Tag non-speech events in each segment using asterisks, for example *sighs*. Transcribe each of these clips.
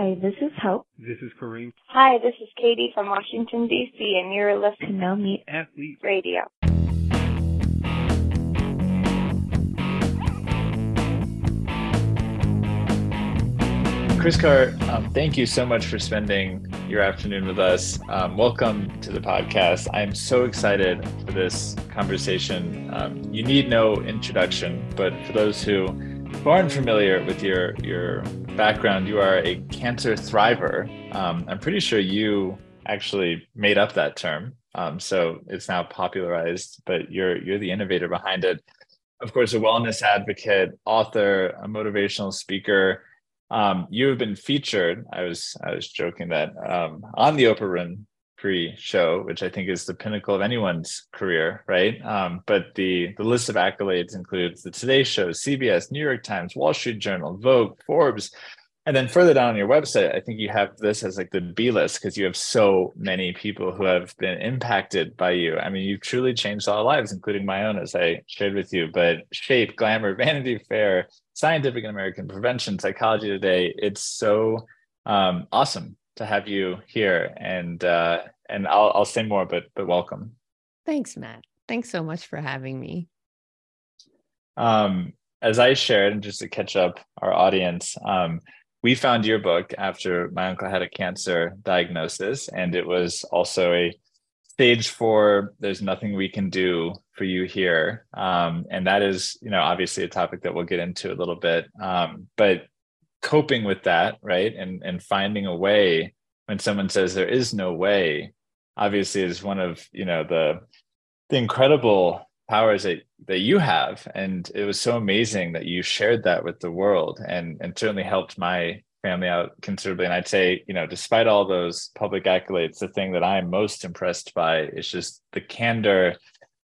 Hi, this is Hope. This is Kareem. Hi, this is Katie from Washington, D.C., and you're listening to No Meat Athlete Radio. Kris Carr, um, thank you so much for spending your afternoon with us. Um, welcome to the podcast. I'm so excited for this conversation. Um, you need no introduction, but for those who aren't familiar with your your background, you are a cancer thriver. Um, I'm pretty sure you actually made up that term, um, so it's now popularized. But you're you're the innovator behind it. Of course, a wellness advocate, author, a motivational speaker. Um, you have been featured. I was I was joking that um, on the Oprah Winfrey show, which I think is the pinnacle of anyone's career, right? Um, but the the list of accolades includes the Today Show, CBS, New York Times, Wall Street Journal, Vogue, Forbes, and then further down on your website, I think you have this as like the B list because you have so many people who have been impacted by you. I mean, you've truly changed all lives, including my own, as I shared with you. But Shape, Glamour, Vanity Fair, Scientific American, Prevention, Psychology Today. It's so um, awesome to have you here, and uh, and I'll I'll say more, but but welcome. Thanks, Matt. Thanks so much for having me. Um, as I shared, and just to catch up our audience, um, we found your book after my uncle had a cancer diagnosis, and it was also a stage four. There's nothing we can do for you here, um, and that is, you know, obviously a topic that we'll get into a little bit. Um, but coping with that, right, and and finding a way when someone says there is no way, obviously is one of you know the the incredible powers that that you have. And it was so amazing that you shared that with the world and and certainly helped my family out considerably. And i'd say you know despite all those public accolades the thing that i'm most impressed by is just the candor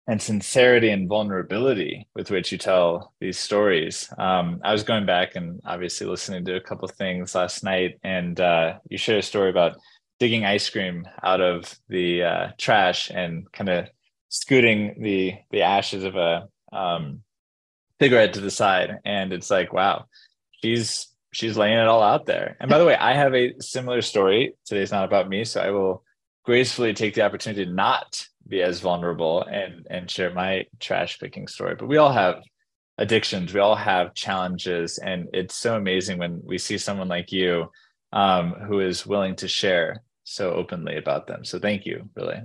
and sincerity and vulnerability with which you tell these stories um, i was going back and obviously listening to a couple of things last night and uh, you shared a story about digging ice cream out of the uh, trash and kind of scooting the the ashes of a um, cigarette to the side, and it's like, wow, she's she's laying it all out there. And by the way, I have a similar story. Today's not about me, so I will gracefully take the opportunity to not be as vulnerable and and share my trash picking story. But we all have addictions, we all have challenges, and it's so amazing when we see someone like you um, who is willing to share so openly about them. So thank you, really.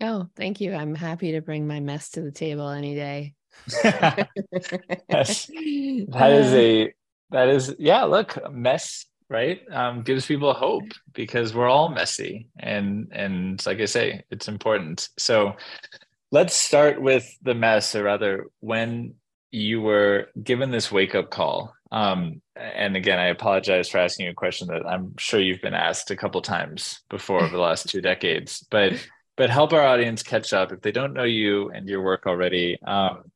Oh, thank you. I'm happy to bring my mess to the table any day. *laughs* yes. That is *laughs* a that is yeah, look, mess, right? Um, gives people hope because we're all messy and and like I say, it's important. So let's start with the mess, or rather when you were given this wake up call. Um, and again, I apologize for asking a question that I'm sure you've been asked a couple times before over the last two decades, but but help our audience catch up if they don't know you and your work already. Um,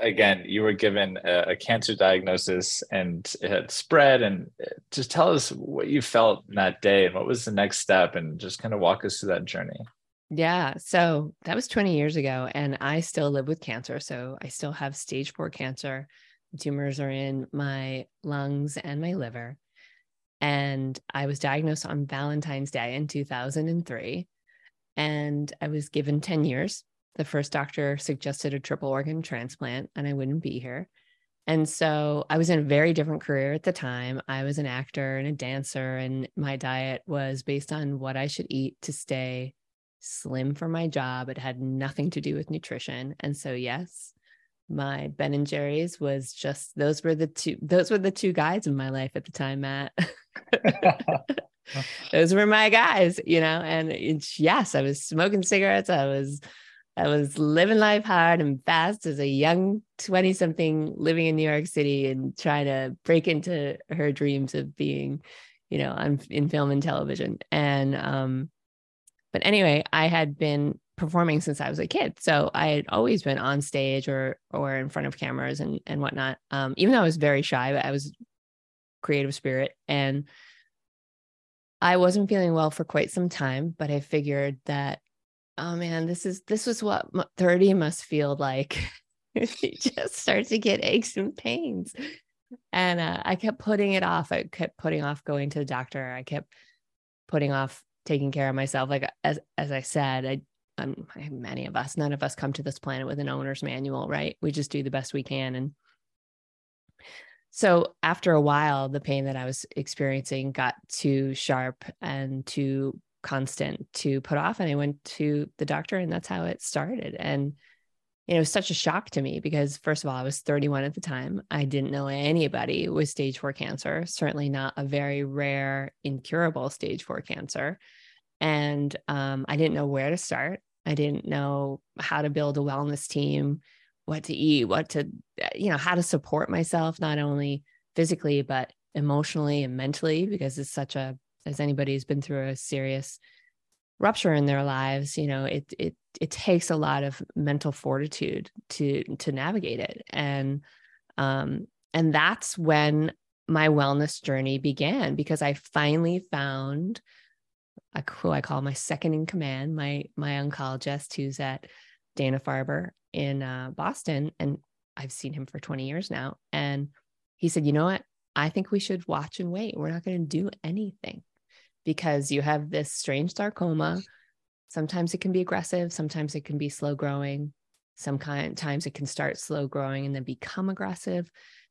again, you were given a, a, cancer diagnosis and it had spread. And uh, just tell us what you felt that day and what was the next step, and just kind of walk us through that journey. Yeah. So that was 20 years ago, and I still live with cancer. So I still have stage four cancer. Tumors are in my lungs and my liver. And I was diagnosed on Valentine's Day in 2003 and I was given 10 years. The first doctor suggested a triple organ transplant, and I wouldn't be here. And so I was in a very different career at the time. I was an actor and a dancer, and my diet was based on what I should eat to stay slim for my job. It had nothing to do with nutrition. And so, yes, my Ben and Jerry's was just those were the two those were the two guides in my life at the time, Matt. *laughs* *laughs* those were my guys, you know. And it's yes, I was smoking cigarettes. I was I was living life hard and fast as a young 20 something living in New York City and trying to break into her dreams of being, you know, on in film and television. And um, but anyway, I had been performing since I was a kid. So I had always been on stage or or in front of cameras and and whatnot. Um, even though I was very shy, but I was creative spirit and I wasn't feeling well for quite some time, but I figured that, oh man, this is this was what 30 must feel like. *laughs* you just start to get aches and pains. and uh, I kept putting it off. I kept putting off going to the doctor. I kept putting off taking care of myself. Like as as I said, I um, many of us, none of us come to this planet with an owner's manual, right? We just do the best we can. And so after a while, the pain that I was experiencing got too sharp and too constant to put off. And I went to the doctor, and that's how it started. And you know, it was such a shock to me because, first of all, I was 31 at the time. I didn't know anybody with stage four cancer, certainly not a very rare, incurable stage four cancer. And um, I didn't know where to start. I didn't know how to build a wellness team, what to eat, what to, you know, how to support myself, not only physically, but emotionally and mentally, because it's such a, as anybody who's been through a serious rupture in their lives, you know, it, it, it takes a lot of mental fortitude to, to navigate it. And, um, and that's when my wellness journey began because I finally found who I call my second in command, my my oncologist who's at Dana Farber in uh, Boston, and I've seen him for 20 years now. And he said, "You know what? I think we should watch and wait. We're not going to do anything because you have this strange sarcoma. Sometimes it can be aggressive. Sometimes it can be slow growing. Sometimes it can start slow growing and then become aggressive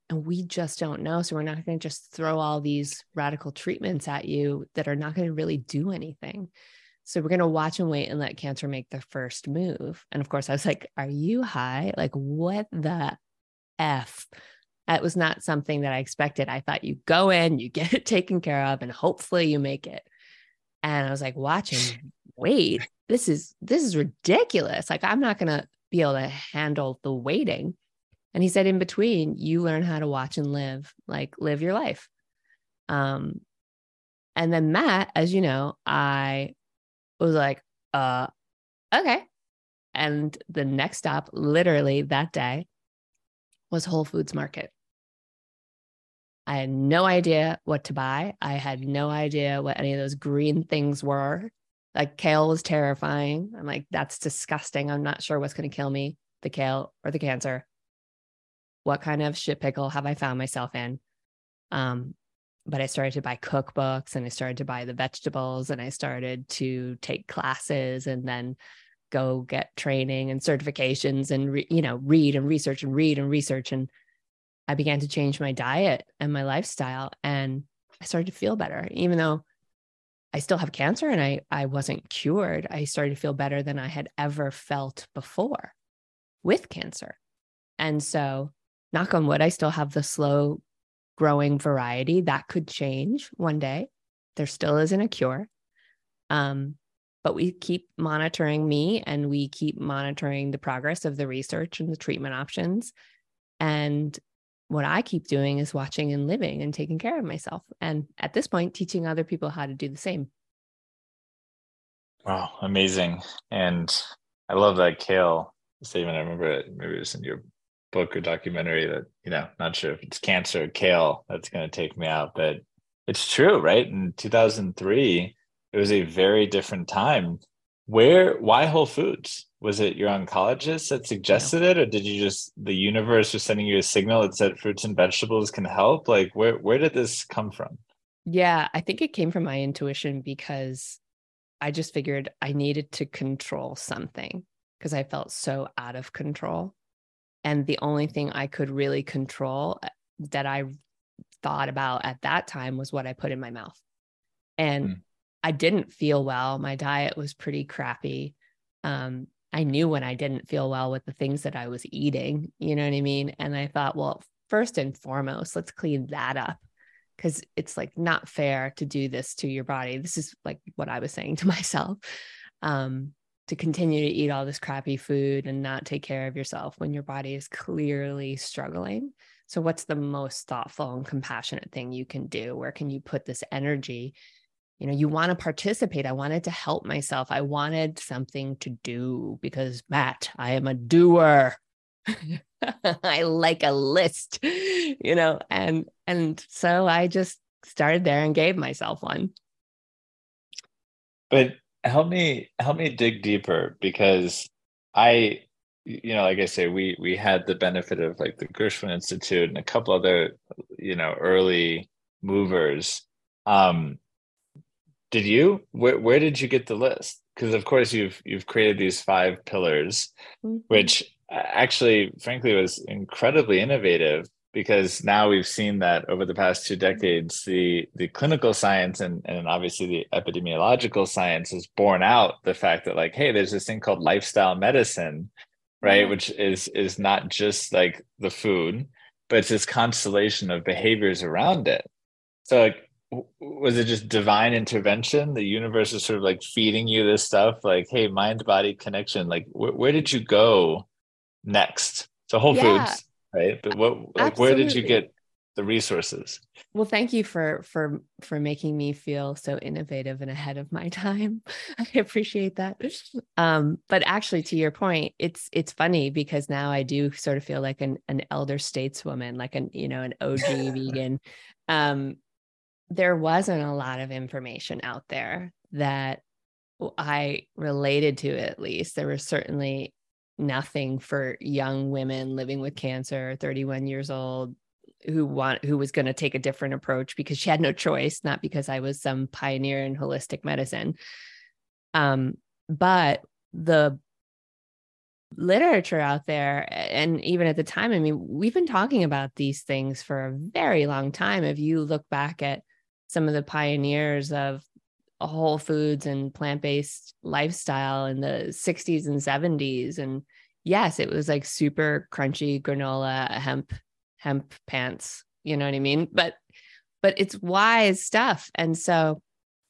and we just don't know. So we're not going to just throw all these radical treatments at you that are not going to really do anything. So we're going to watch and wait and let cancer make the first move. And of course, I was like, Are you high? Like, what the F? That was not something that I expected. I thought you go in, you *laughs* get it taken care of, and hopefully you make it. And I was like, watching, *sighs* wait, this is this is ridiculous. Like, I'm not gonna be able to handle the waiting. And he said, in between, you learn how to watch and live, like live your life. Um, and then Matt, as you know, I was like, uh, okay. And the next stop, literally that day, was Whole Foods Market. I had no idea what to buy. I had no idea what any of those green things were. Like kale was terrifying. I'm like, that's disgusting. I'm not sure what's going to kill me, the kale or the cancer what kind of shit pickle have I found myself in? Um, but I started to buy cookbooks and I started to buy the vegetables and I started to take classes and then go get training and certifications and re- you know read and research and read and research and I began to change my diet and my lifestyle and I started to feel better even though I still have cancer and I I wasn't cured I started to feel better than I had ever felt before with cancer and so knock on wood, I still have the slow growing variety that could change one day. There still isn't a cure. Um, but we keep monitoring me and we keep monitoring the progress of the research and the treatment options. And what I keep doing is watching and living and taking care of myself. And at this point, teaching other people how to do the same. Wow, amazing. And I love that kale statement. I remember it, maybe it was in your book or documentary that you know not sure if it's cancer or kale that's going to take me out but it's true right in 2003 it was a very different time where why whole foods? Was it your oncologist that suggested it or did you just the universe was sending you a signal that said fruits and vegetables can help? Like where where did this come from? Yeah i think it came from my intuition because i just figured i needed to control something because i felt so out of control. And the only thing I could really control uh, that I thought about at that time was what I put in my mouth. And mm. I didn't feel well. My diet was pretty crappy. Um, I knew when I didn't feel well with the things that I was eating, you know what I mean? And I thought, well, first and foremost, let's clean that up because it's like not fair to do this to your body. This is like what I was saying to *laughs* myself. Um, to continue to eat all this crappy food and not take care of yourself when your body is clearly struggling. So, what's the most thoughtful and compassionate thing you can do? Where can you put this energy? You know, you want to participate. I wanted to help myself. I wanted something to do because, Matt, I am a doer. *laughs* I like a list, you know, and and so I just started there and gave myself one. But help me help me dig deeper because I you know, like I say, we we had the benefit of like the Gerson Institute and a couple other, you know, early movers. Um, did you? Where where did you get the list? Because of course you've you've created these five pillars, mm-hmm. which uh, actually, frankly, was incredibly innovative because now we've seen that over the past two mm-hmm. decades, the the clinical science and and obviously the epidemiological science has borne out the fact that like, hey, there's this thing called lifestyle medicine, right? Yeah. Which is is not just like the food, but it's this constellation of behaviors around it. So like was it just divine intervention? The universe is sort of like feeding you this stuff like hey mind body connection like wh- where did you go next? So whole yeah. foods right? But what like Absolutely. where did you get the resources? Well thank you for for for making me feel so innovative and ahead of my *laughs* time. I appreciate that. Um but actually to your point it's it's funny because now i do sort of feel like an an elder stateswoman like an you know an og *laughs* vegan. Um there wasn't a lot of information out there that I related to at least. There was certainly nothing for young women living with cancer, 31 years old, who want who was going to take a different approach because she had no choice, not because I was some pioneer in holistic medicine. Um, but the literature out there and even at the time i mean we've been talking about these things for a very long time if you look back at some of the pioneers of whole foods and plant-based lifestyle in the 60s and 70s and yes it was like super crunchy granola hemp hemp pants you know what i mean? But but it's wise stuff. And so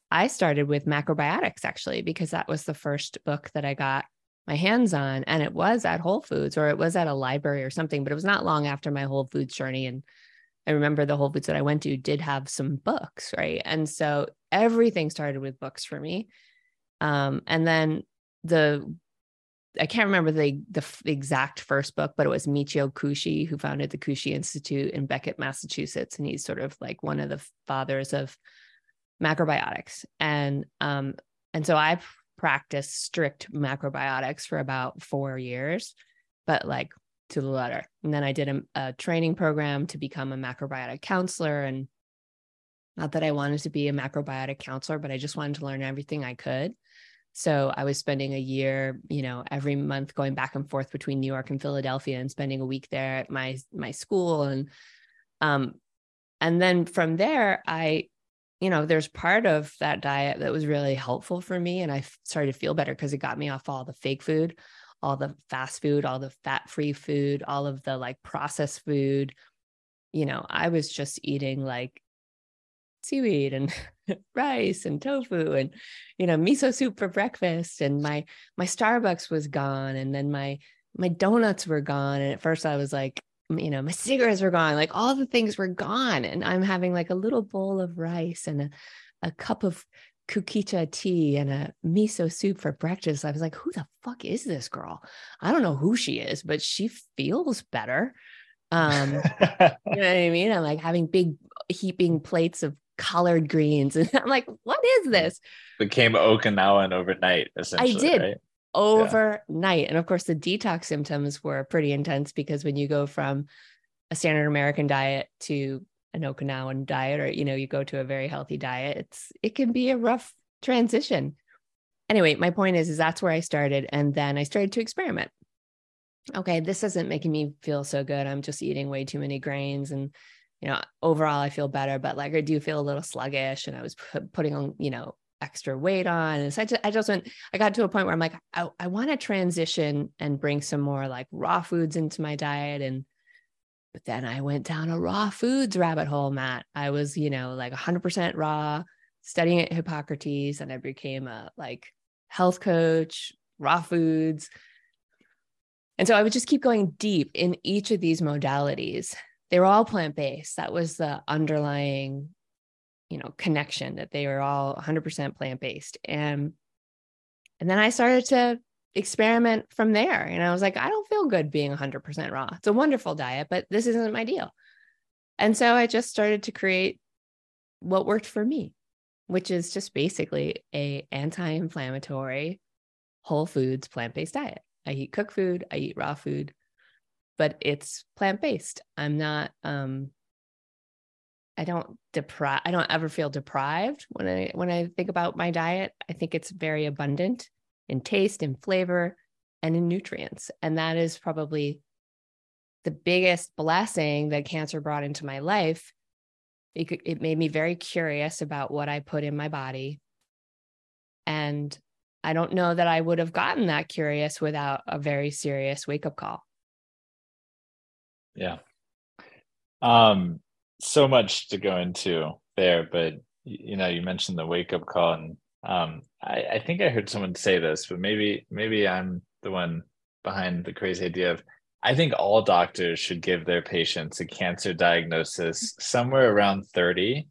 i started with macrobiotics actually because that was the first book that i got my hands on. And it was at whole foods or it was at a library or something but it was not long after my whole foods journey. And I remember the Whole Foods that I went to did have some books, right? And so everything started with books for me. Um, and then the I can't remember the, the exact first book, but it was Michio Kushi who founded the Kushi Institute in Becket, Massachusetts, and he's sort of like one of the fathers of macrobiotics. And um, and so I practiced strict macrobiotics for about four years, but like to the letter. And then I did a, a training program to become a macrobiotic counselor. And not that I wanted to be a macrobiotic counselor, but I just wanted to learn everything I could. So I was spending a year, you know, every month going back and forth between New York and Philadelphia and spending a week there at my my school and um and then from there I you know there's part of that diet that was really helpful for me and I started to feel better because it got me off all the fake food all the fast food, all the fat free food, all of the like processed food. You know, I was just eating like seaweed and *laughs* rice and tofu and you know miso soup for breakfast. And my my starbucks was gone. And then my my donuts were gone. And at first i was like you know my cigarettes were gone. Like all the things were gone. And i'm having like a little bowl of rice and a, a cup of kukicha tea and a miso soup for breakfast. I was like, who the fuck is this girl? I don't know who she is, but she feels better. Um, *laughs* you know what I mean? I'm like having big heaping plates of collard greens. And *laughs* I'm like, what is this? Became Okinawan overnight, essentially. I did. Right? Overnight. Yeah. And of course, the detox symptoms were pretty intense because when you go from a standard American diet to an Okinawan diet or you know you go to a very healthy diet it's it can be a rough transition. Anyway my point is is that's where I started and then I started to experiment. Okay this isn't making me feel so good. I'm just eating way too many grains and you know overall I feel better but like I do feel a little sluggish and I was putting on you know extra weight on. And so I just, I just went I got to a point where I'm like I, I want to transition and bring some more like raw foods into my diet and but then I went down a raw foods rabbit hole, Matt. I was, you know, like 100% raw, studying at Hippocrates, and I became a like health coach, raw foods. And so I would just keep going deep in each of these modalities. They were all plant based. That was the underlying, you know, connection that they were all 100% plant based. And and then I started to experiment from there. And I was like, I don't feel good being 100% raw. It's a wonderful diet, but this isn't my deal. And so I just started to create what worked for me, which is just basically a anti-inflammatory whole foods plant-based diet. I eat cooked food, I eat raw food, but it's plant-based. I'm not um I don't deprive I don't ever feel deprived when I when I think about my diet. I think it's very abundant in taste and flavor and in nutrients. And that is probably the biggest blessing that cancer brought into my life. It, it made me very curious about what I put in my body. And I don't know that I would have gotten that curious without a very serious wake up call. Yeah. Um, so much to go into there, but you know, you mentioned the wake up call, and um, I, I think I heard someone say this, but maybe maybe I'm the one behind the crazy idea of I think all doctors should give their patients a cancer diagnosis somewhere around 30.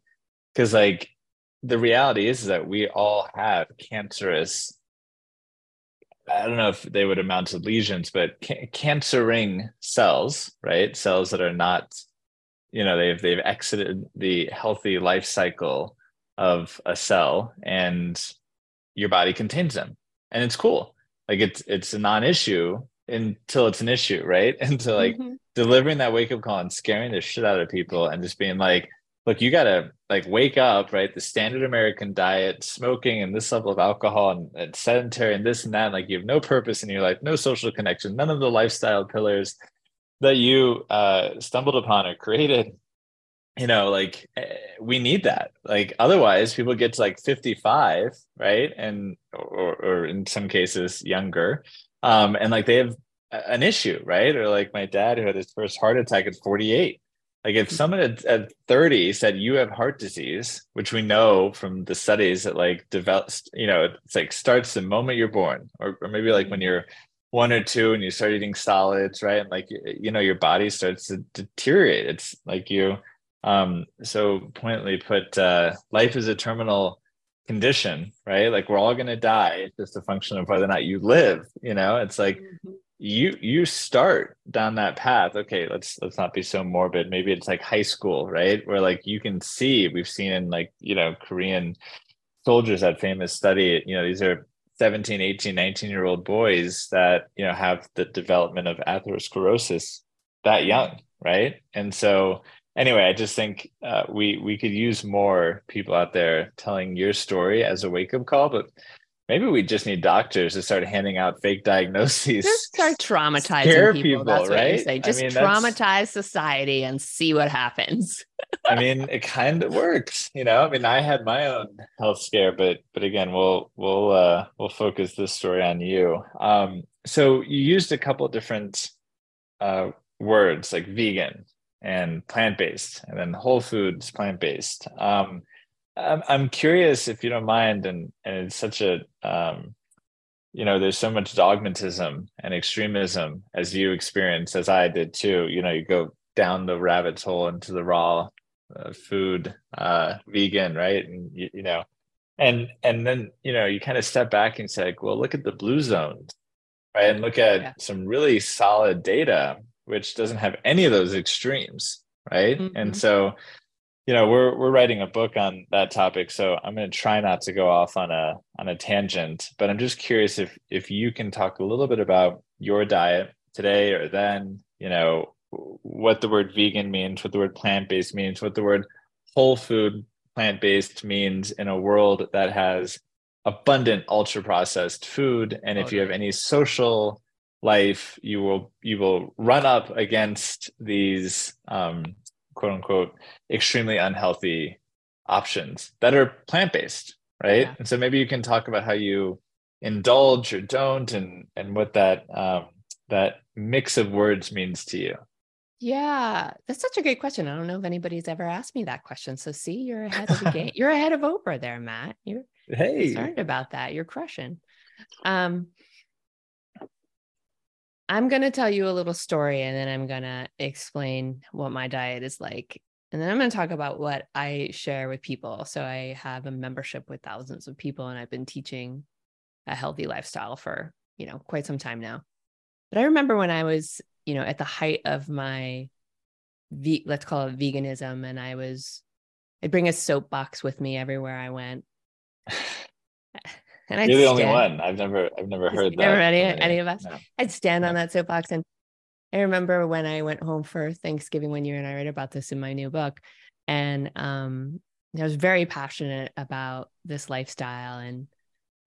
Because, like, the reality is that we all have cancerous, I don't know if they would amount to lesions, but ca- cancering cells, right? Cells that are not, you know, they've, they've exited the healthy life cycle of a cell and your body contains them. And it's cool. Like, it's, it's a non issue until it's an issue, right? *laughs* And to like mm-hmm. delivering that wake up call and scaring the shit out of people and just being like, look, you gotta like wake up, right? The standard American diet, smoking and this level of alcohol and, and sedentary and this and that, and like you have no purpose in your life, no social connection, none of the lifestyle pillars that you uh, stumbled upon or created. You know, like eh, we need that. Like otherwise, people get to like 55, right? And or, or in some cases younger, um, and like they have an issue, right? Or like my dad who had his first heart attack at 48. Like if someone at, at 30 said you have heart disease, which we know from the studies that like develops, you know, it's like starts the moment you're born, or, or maybe like when you're one or two and you start eating solids, right? And like you know, your body starts to deteriorate. It's like you um so pointedly put uh life is a terminal condition, right? Like we're all going to die. It's just a function of whether or not you live, you know? It's like mm-hmm. you you start down that path. Okay, let's let's not be so morbid. Maybe it's like high school, right? Where like you can see we've seen in like, you know, Korean soldiers that famous study, you know, these are 17, 18, 19 year old boys that, you know, have the development of atherosclerosis that young, right? And so anyway, I just think uh, we we could use more people out there telling your story as a wake up call, but maybe we just need doctors to start handing out fake diagnoses. Just start *laughs* traumatizing people. people. That's what right? you say. Just I mean, traumatize society and see what happens. I mean, it kind of works, you know. I mean, I had my own health scare, but but again, we'll we'll uh, we'll focus this story on you. Um, so you used a couple different uh, words like vegan and plant based, and then whole foods plant based. Um, I'm, I'm curious if you don't mind, and and it's such a um, you know, there's so much dogmatism and extremism as you experience, as I did too. You know, you go down the rabbit's hole into the raw uh, food, uh, vegan, right? And you, you know, and and then you know, you kind of step back and say, like, well, look at the blue zones, right? And look at yeah. some really solid data which doesn't have any of those extremes, right? Mm-hmm. And so, you know, we're we're writing a book on that topic, so I'm going to try not to go off on a on a tangent, but I'm just curious if if you can talk a little bit about your diet today or then, you know, what the word vegan means, what the word plant-based means, what the word whole food plant-based means in a world that has abundant ultra processed food and if you have any social life you will you will run up against these um, quote unquote extremely unhealthy options that are plant-based right? Yeah. and so maybe you can talk about how you indulge or don't and and what that um, that mix of words means to you. Yeah that's such a great question. I don't know if anybody's ever asked me that question. So see you're ahead of the game. *laughs* You're ahead of oprah there matt. You're hey. concerned about that. You're crushing. Um I'm going to tell you a little story and then I'm going to explain what my diet is like. And then I'm going to talk about what I share with people. So I have a membership with thousands of people and I've been teaching a healthy lifestyle for, you know, quite some time now. But I remember when I was, you know, at the height of my ve- let's call it veganism and I was I'd bring a soapbox with me everywhere I went. *sighs* *laughs* And I'd You're the only stand- one. I've never I've never heard that. never any- any of us? No. I'd stand on that soapbox. And I remember when I went home for Thanksgiving one year, and I read about this in my new book. And um, I was very passionate about this lifestyle. And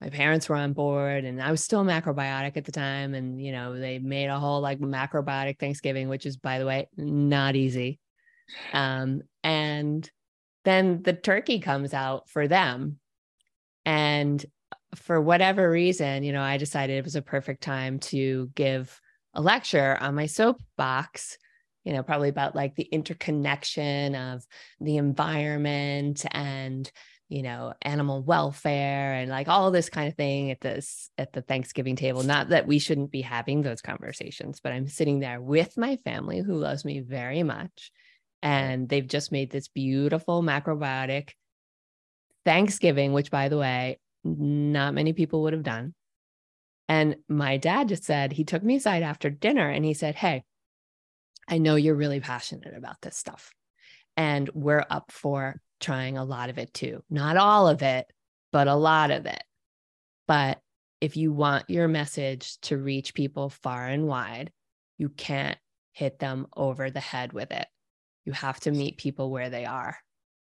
my parents were on board, and I was still macrobiotic at the time. And, you know, they made a whole like macrobiotic Thanksgiving, which is, by the way, not easy. Um, and then the turkey comes out for them. And for whatever reason, you know, I decided it was a perfect time to give a lecture on my soapbox, you know, probably about like the interconnection of the environment and, you know, animal welfare and like all this kind of thing at this at the Thanksgiving table. Not that we shouldn't be having those conversations, but I'm sitting there with my family who loves me very much. And they've just made this beautiful macrobiotic Thanksgiving, which by the way, not many people would have done. And my dad just said, he took me aside after dinner and he said, Hey, I know you're really passionate about this stuff. And we're up for trying a lot of it too. Not all of it, but a lot of it. But if you want your message to reach people far and wide, you can't hit them over the head with it. You have to meet people where they are.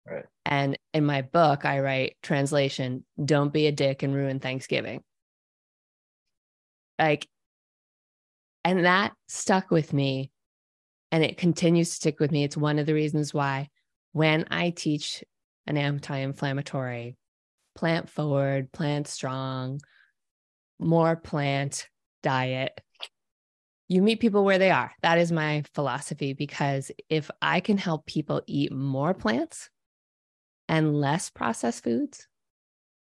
Right. And in my book, I write translation, don't be a dick and ruin Thanksgiving. Like, and that stuck with me and it continues to stick with me. It's one of the reasons why when I teach an anti inflammatory, plant forward, plant strong, more plant diet, you meet people where they are. That is my philosophy because if I can help people eat more plants and less processed foods,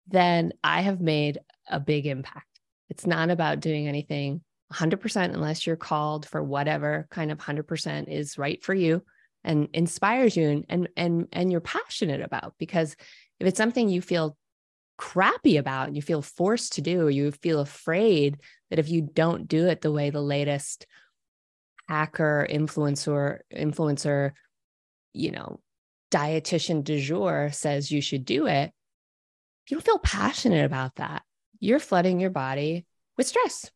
then I have made a big impact. It's not about doing anything 100% unless you're called for whatever kind of 100% is right for you and inspires you and and and, you're passionate about because if it's something you feel crappy about you feel forced to do or you feel afraid that if you don't do it the way the latest hacker influencer influencer you know dietitian du jour says you should do it you don't feel passionate about that. You're flooding your body with stress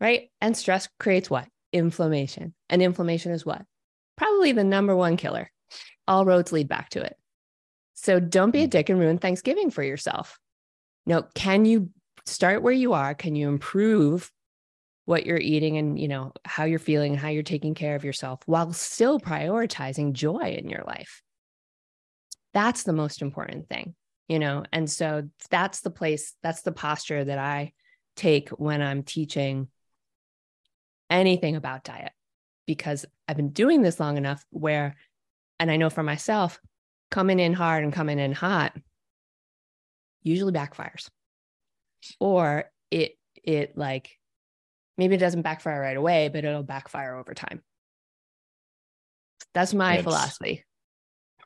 right? And stress creates what? Inflammation. And inflammation is what? Probably the number one killer. All roads lead back to it. So don't be a hmm. dick and ruin Thanksgiving for yourself. No, can you start where you are? Can you improve what you're eating and you know how you're feeling and how you're taking care of yourself while still prioritizing joy in your life? That's the most important thing, you know. And so that's the place, that's the posture that I take when I'm teaching anything about diet because I've been doing this long enough where and I know for myself coming in hard and coming in hot usually backfires. Or it it like maybe it doesn't backfire right away but it'll backfire over time. That's my It's- philosophy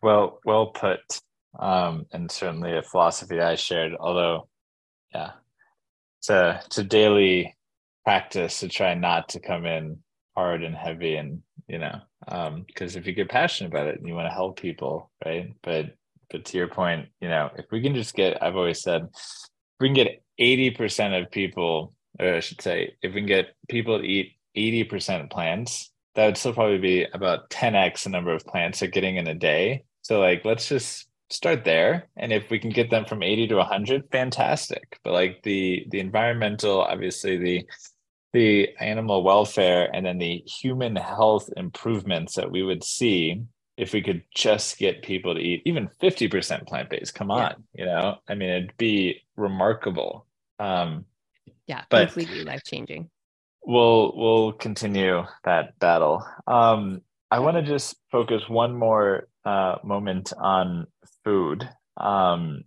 Well, well put. Um, and certainly a philosophy I shared, although yeah, it's a it's a daily practice to try not to come in hard and heavy and you know, um, because if you get passionate about it and you want to help people, right? But but to your point, you know, if we can just get I've always said we can get 80% of people, or I should say, if we can get people to eat 80% plants, that would still probably be about 10x the number of plants they're getting in a day. So like let's just start there. And if we can get them from 80 to 100, fantastic. But like the the environmental, obviously the the animal welfare and then the human health improvements that we would see if we could just get people to eat even 50% plant-based come Yeah. on you know i mean it'd be remarkable um yeah But- completely life changing we'll we'll continue that battle. Um, I want to just focus one more uh, moment on food, um,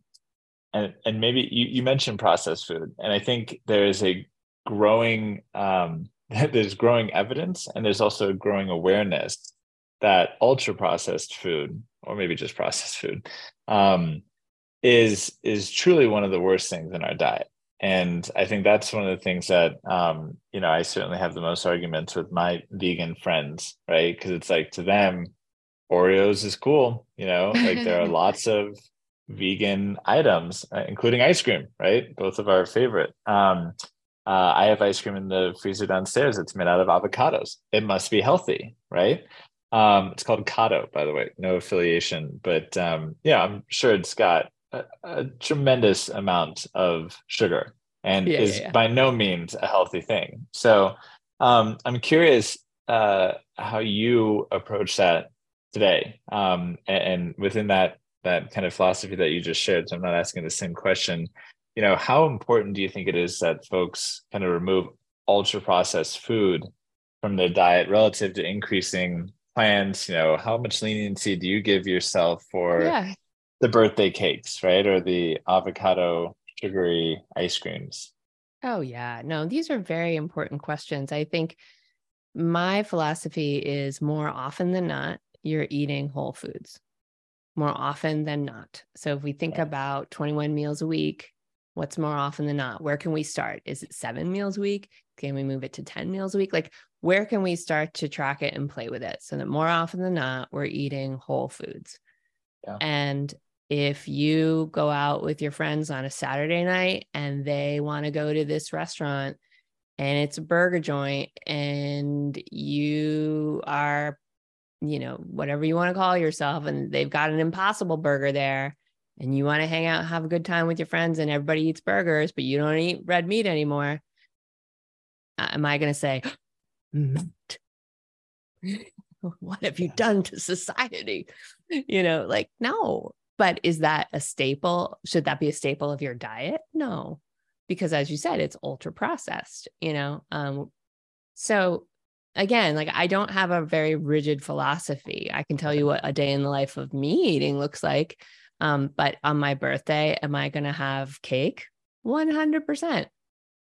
and and maybe you, you mentioned processed food, and I think there is a growing um, *laughs* there's growing evidence, and there's also growing awareness that ultra processed food, or maybe just processed food, um, is is truly one of the worst things in our diet. And i think that's one of the things that um you know i certainly have the most arguments with my vegan friends right? Because it's like to them oreos is cool you know like there are *laughs* lots of vegan items, uh, including ice cream, right? Both of our favorite. Um, uh, I have ice cream in the freezer downstairs. It's made out of avocados. It must be healthy, right? Um, it's called Cado, by the way, no affiliation, but um, yeah, I'm sure it's got a, a tremendous amount of sugar and yeah, is yeah. by no means a healthy thing. So um, I'm curious uh, how you approach that today, um, and, and within that that kind of philosophy that you just shared. So I'm not asking the same question. You know, how important do you think it is that folks kind of remove ultra processed food from their diet relative to increasing plans? You know, how much leniency do you give yourself for yeah. the birthday cakes, right, or the avocado sugary ice creams? Oh yeah, no, these are very important questions. I think my philosophy is more often than not, you're eating whole foods more often than not. So if we think about 21 meals a week, what's more often than not? Where can we start? Is it seven meals a week? Can we move it to 10 meals a week? Like, where can we start to track it and play with it so that more often than not, we're eating whole foods? Yeah. And if you go out with your friends on a Saturday night and they want to go to this restaurant and it's a burger joint and you are you know, whatever you want to call yourself, and they've got an impossible burger there, and you want to hang out, have a good time with your friends, and everybody eats burgers, but you don't eat red meat anymore. Am I going to say, *gasps* *laughs* what have you done to society? You know, like, no. But is that a staple? Should that be a staple of your diet? No, because as you said, it's ultra processed, you know? Um, so again, like I don't have a very rigid philosophy. I can tell you what a day in the life of me eating looks like. Um, but on my birthday, am I going to have cake? 100%.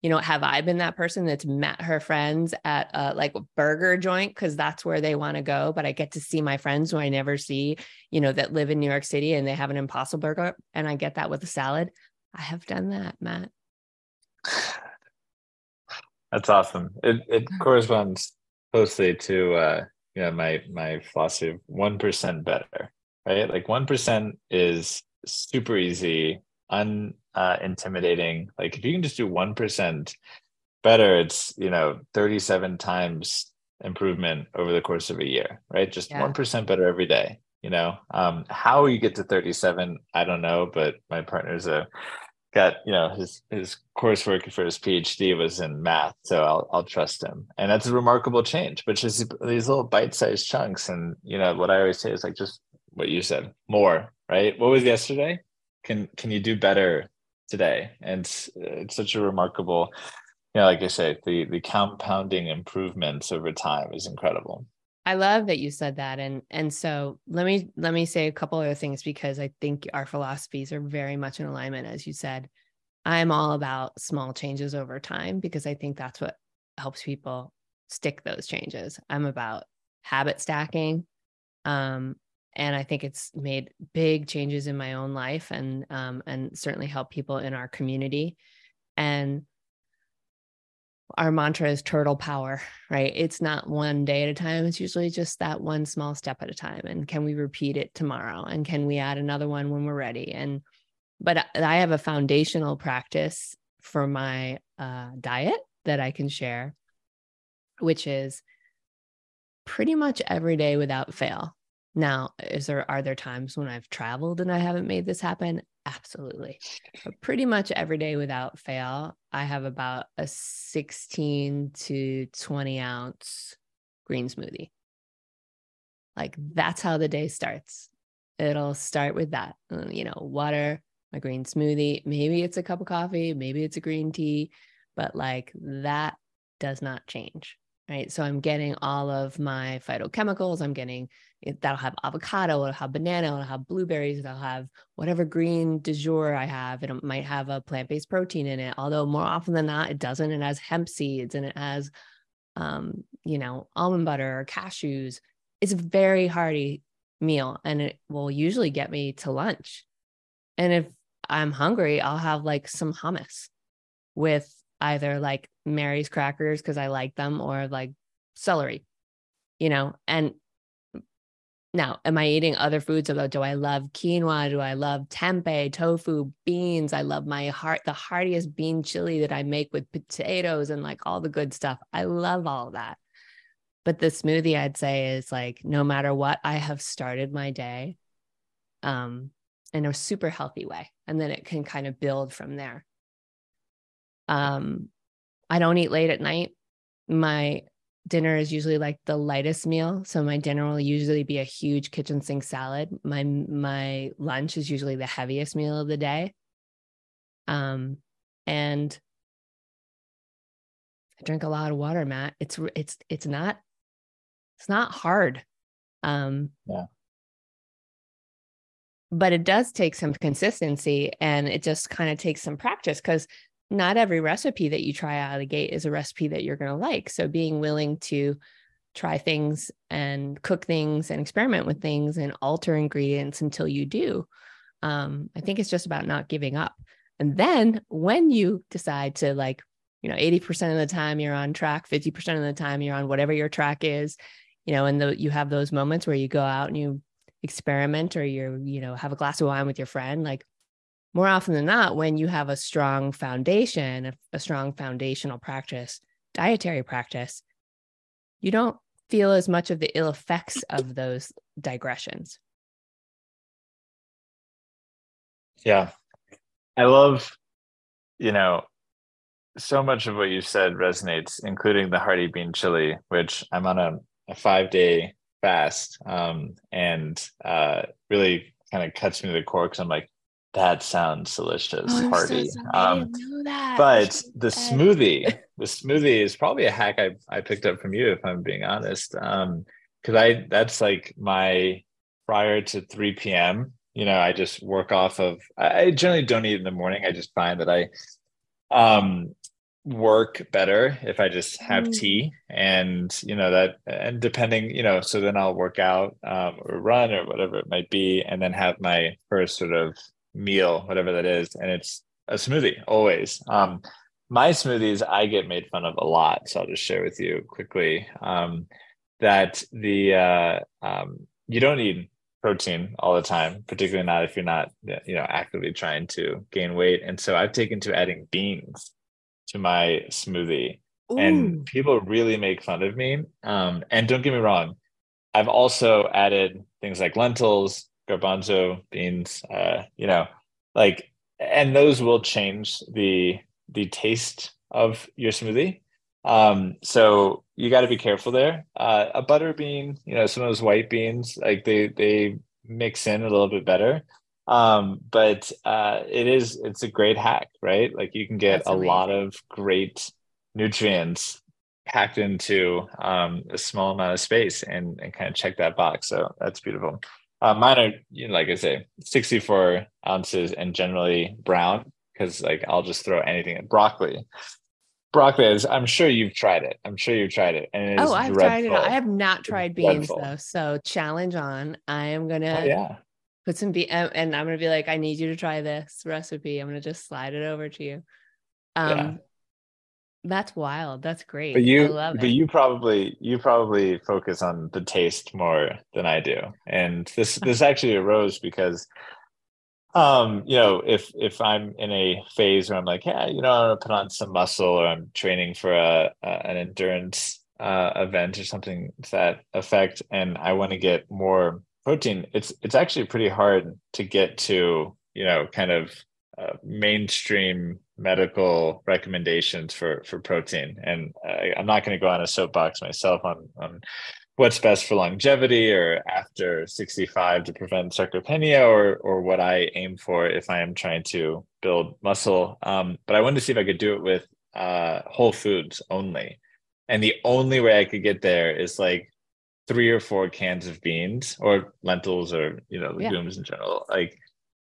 You know, have I been that person that's met her friends at a, like a burger joint because that's where they want to go? But I get to see my friends who I never see, you know, that live in New York City and they have an impossible burger and I get that with a salad. I have done that, Matt. *sighs* That's awesome. It it corresponds closely to uh you know my my philosophy of one percent better right? Like one percent is super easy un uh, intimidating. Like if you can just do one percent better it's you know 37 times improvement over the course of a year right? Just one yeah. better every day you know? Um how you get to 37 i don't know but my partner's a got you know his his coursework for his PhD was in math, so I'll I'll trust him, and that's a remarkable change. But just these little bite-sized chunks, and you know what I always say is like just what you said, more right. What was yesterday? Can can you do better today? And it's, it's such a remarkable, you know, like I say, the the compounding improvements over time is incredible. I love that you said that. And and so let me let me say a couple other things because I think our philosophies are very much in alignment, as you said. I'm all about small changes over time because I think that's what helps people stick those changes. I'm about habit stacking. Um, and I think it's made big changes in my own life and um, and certainly help people in our community. And our mantra is turtle power, right? It's not one day at a time. It's usually just that one small step at a time. And can we repeat it tomorrow? And can we add another one when we're ready? And, but I have a foundational practice for my uh, diet that I can share, which is pretty much every day without fail. Now, is there are there times when I've traveled and I haven't made this happen? Absolutely. But pretty much every day without fail, I have about a 16 to 20 ounce green smoothie. Like that's how the day starts. It'll start with that, uh, you know, water, a green smoothie. Maybe it's a cup of coffee, maybe it's a green tea, but like that does not change. Right. So I'm getting all of my phytochemicals. I'm getting that'll have avocado, it'll have banana, it'll have blueberries, it'll have whatever green du jour I have. It might have a plant based protein in it, although more often than not, it doesn't. It has hemp seeds and it has, um, you know, almond butter or cashews. It's a very hearty meal and it will usually get me to lunch. And if I'm hungry, I'll have like some hummus with either like Mary's crackers because I like them or like celery, you know, and now, am I eating other foods? About do I love quinoa? Do I love tempeh, tofu, beans? I love my heart, the heartiest bean chili that I make with potatoes and like all the good stuff. I love all that. But the smoothie, I'd say, is like no matter what, I have started my day um, in a super healthy way. And then it can kind of build from there. Um, I don't eat late at night. My dinner is usually like the lightest meal. So my dinner will usually be a huge kitchen sink salad. My my lunch is usually the heaviest meal of the day. Um, and I drink a lot of water, Matt. It's it's it's not it's not hard. Um, yeah. But it does take some consistency and it just kind of takes some practice because not every recipe that you try out of the gate is a recipe that you're going to like. So being willing to try things and cook things and experiment with things and alter ingredients until you do. Um, I think it's just about not giving up. And then when you decide to like, you know, 80% of the time you're on track, 50% of the time you're on whatever your track is, you know, and the, you have those moments where you go out and you experiment or you're, you know, have a glass of wine with your friend, like more often than not, when you have a strong foundation, a, a strong foundational practice, dietary practice, you don't feel as much of the ill effects of those digressions. Yeah. I love, you know, so much of what you said resonates, including the hearty bean chili, which I'm on a, a five day fast um, and uh, really kind of cuts me to the core because I'm like, that sounds delicious, oh, hearty. So um, but the smoothie, the smoothie is probably a hack I, I picked up from you, if I'm being honest. Um, because I that's like my prior to 3 p.m. You know, I just work off of. I generally don't eat in the morning. I just find that I um work better if I just have mm. tea and you know that and depending you know so then I'll work out um, or run or whatever it might be and then have my first sort of meal, whatever that is, and it's a smoothie always. Um, my smoothies I get made fun of a lot, so I'll just share with you quickly um, that the uh, um, you don't need protein all the time, particularly not if you're not you know actively trying to gain weight. And so I've taken to adding beans to my smoothie, Ooh. and people really make fun of me. Um, and don't get me wrong, I've also added things like lentils, garbanzo beans, uh, you know, like, and those will change the the taste of your smoothie. Um, so you got to be careful there. Uh, a butter bean, you know, some of those white beans, like they they mix in a little bit better. Um, but uh, it is it's a great hack, right? Like you can get a lot of great nutrients packed into um, a small amount of space and, and kind of check that box. So that's beautiful. Uh, mine are, you know, like I say, 64 ounces and generally brown because like I'll just throw anything at broccoli. Broccoli is, I'm sure you've tried it. I'm sure you've tried it. And it oh, I've dreadful. tried it. I have not tried beans though. So challenge on. I am going to oh, yeah. put some beans and I'm going to be like, I need you to try this recipe. I'm going to just slide it over to you. Um, yeah. That's wild. That's great. But you, but you probably you probably focus on the taste more than I do, and this *laughs* this actually arose because, um, you know, if if I'm in a phase where I'm like, yeah, you know, I'm gonna put on some muscle, or I'm training for a, a an endurance uh, event or something to that effect, and I want to get more protein, it's it's actually pretty hard to get to, you know, kind of uh, mainstream medical recommendations for for protein. And I, i'm not going to go on a soapbox myself on on what's best for longevity or after 65 to prevent sarcopenia or or what i aim for if i am trying to build muscle. Um, but i wanted to see if i could do it with uh, whole foods only. And the only way i could get there is like three or four cans of beans or lentils or you know legumes yeah. in general like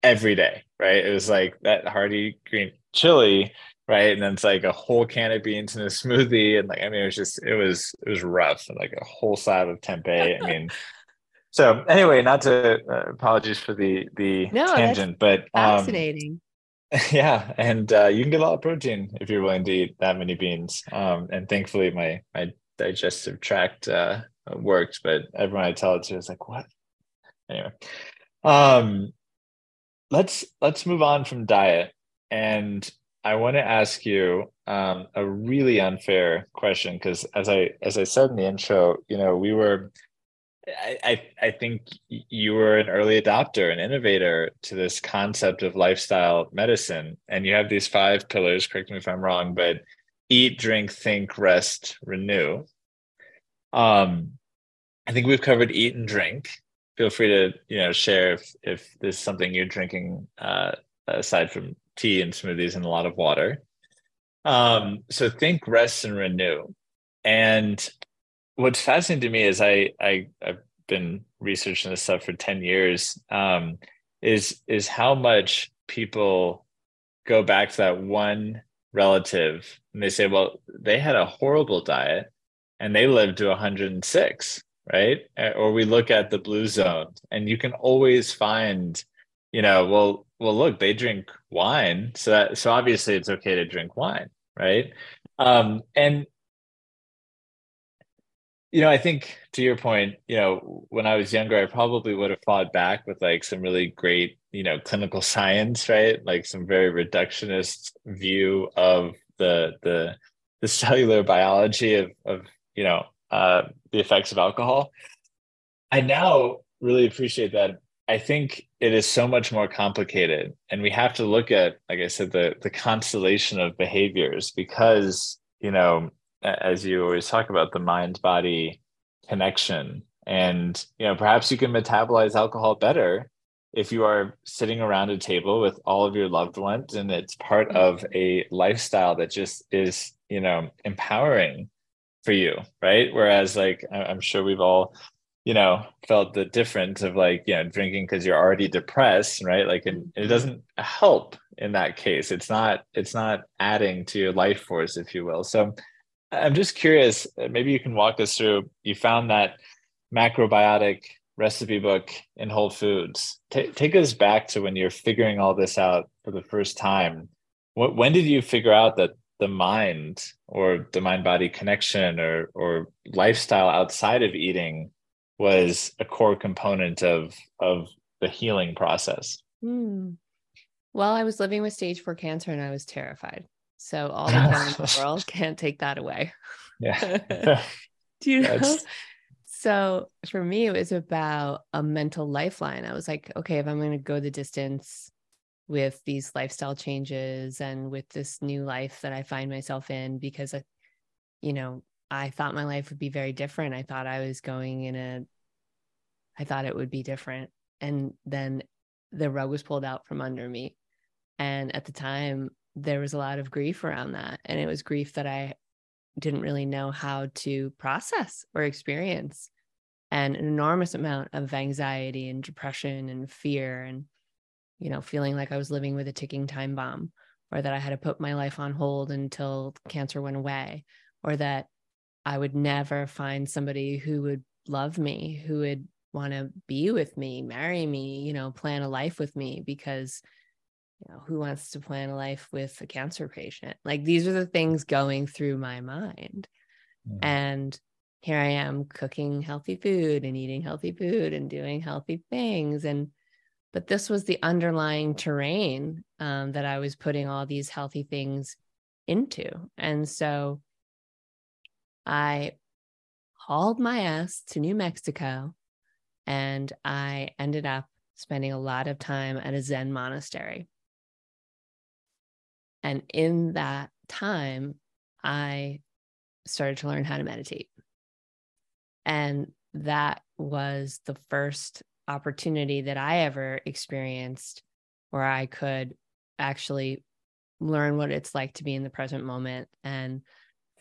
every day right? It was like that hearty green chili, right? And then it's like a whole can of beans in a smoothie, and like I mean, it was just it was it was rough, and like a whole side of tempeh. I *laughs* mean. So anyway, not to uh, apologies for the the no, tangent, but um, fascinating. *laughs* Yeah, and uh, you can get a lot of protein if you're willing to eat that many beans. Um, and thankfully, my my digestive tract uh, worked. But everyone I tell it to is like, "What? anyway, um, let's let's move on from diet, and I want to ask you um, a really unfair question because, as I as I said in the intro, you know, we were. I, I, I think you were an early adopter, an innovator to this concept of lifestyle medicine, and you have these five pillars. Correct me if I'm wrong, but eat, drink, think, rest, renew. Um, I think we've covered eat and drink. Feel free to you know share if if there's something you're drinking uh, aside from tea and smoothies and a lot of water. Um, so think, rest, and renew. And what's fascinating to me is I, I I've been researching this stuff for ten years. Um, is is how much people go back to that one relative and they say, well, they had a horrible diet and they lived to 106 right? Or we look at the blue zone, and you can always find, you know, well, well, look, they drink wine, so that so obviously it's okay to drink wine, right? Um, and you know, I think to your point, you know, when I was younger, I probably would have fought back with like some really great, you know, clinical science, right? Like some very reductionist view of the the the *laughs* cellular biology of of you know uh, the effects of alcohol. I now really appreciate that. I think it is so much more complicated, and we have to look at, like I said, the the constellation of behaviors because you know, as you always talk about, the mind body connection, and you know, perhaps you can metabolize alcohol better if you are sitting around a table with all of your loved ones and it's part mm-hmm. of a lifestyle that just is you know empowering for you, right? Whereas like I'm sure we've all, you know, felt the difference of like, you know, drinking because you're already depressed, right? Like and it mm-hmm. doesn't help in that case. It's not it's not adding to your life force, if you will. So I'm just curious, uh, maybe you can walk us through. You found that macrobiotic recipe book in Whole Foods. T- take us back to when you're figuring all this out for the first time. What, when did you figure out that the mind or the mind body connection or or lifestyle outside of eating was a core component of of the healing process. Hmm. well i was living with stage 4 cancer and i was terrified. So all the time in the *laughs* world can't take that away. Yeah. *laughs* *laughs* Do you know? So for me it was about a mental lifeline. I was like okay if i'm going to go the distance with these lifestyle changes and with this new life that I find myself in because I, you know, I thought my life would be very different. I thought I was going in a I thought it would be different. And then the rug was pulled out from under me. And at the time, there was a lot of grief around that. And it was grief that I didn't really know how to process or experience, and an enormous amount of anxiety and depression and fear and you know, feeling like I was living with a ticking time bomb, or that I had to put my life on hold until cancer went away, or that I would never find somebody who would love me, who would want to be with me, marry me, you know, plan a life with me because you know, who wants to plan a life with a cancer patient? Like these are the things going through my mind. And here I am cooking healthy food and eating healthy food and doing healthy things. And but this was the underlying terrain um, that I was putting all these healthy things into. And so I hauled my ass to New Mexico and I ended up spending a lot of time at a Zen monastery. And in that time, I started to learn how to meditate. And that was the first opportunity that I ever experienced where I could actually learn what it's like to be in the present moment and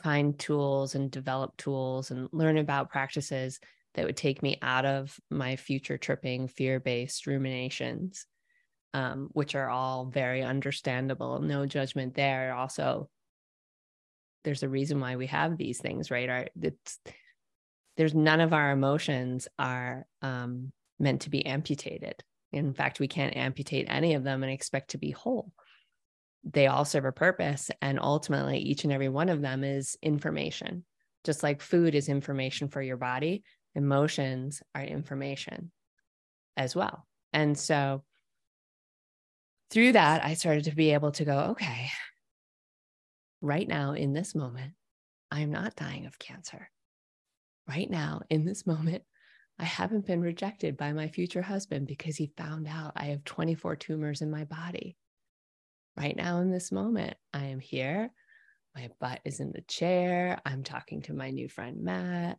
find tools and develop tools and learn about practices that would take me out of my future tripping fear based ruminations, um, which are all very understandable. No judgment there. Also, there's a reason why we have these things, right? Our, it's, there's none of our emotions are um, meant to be amputated. In fact, we can't amputate any of them and expect to be whole. They all serve a purpose. And ultimately, each and every one of them is information. Just like food is information for your body, emotions are information. as well. And so through that, I started to be able to go, okay, right now in this moment, I'm not dying of cancer. Right now in this moment, I haven't been rejected by my future husband because he found out I have 24 tumors in my body. Right now in this moment, I am here. My butt is in the chair. I'm talking to my new friend, Matt.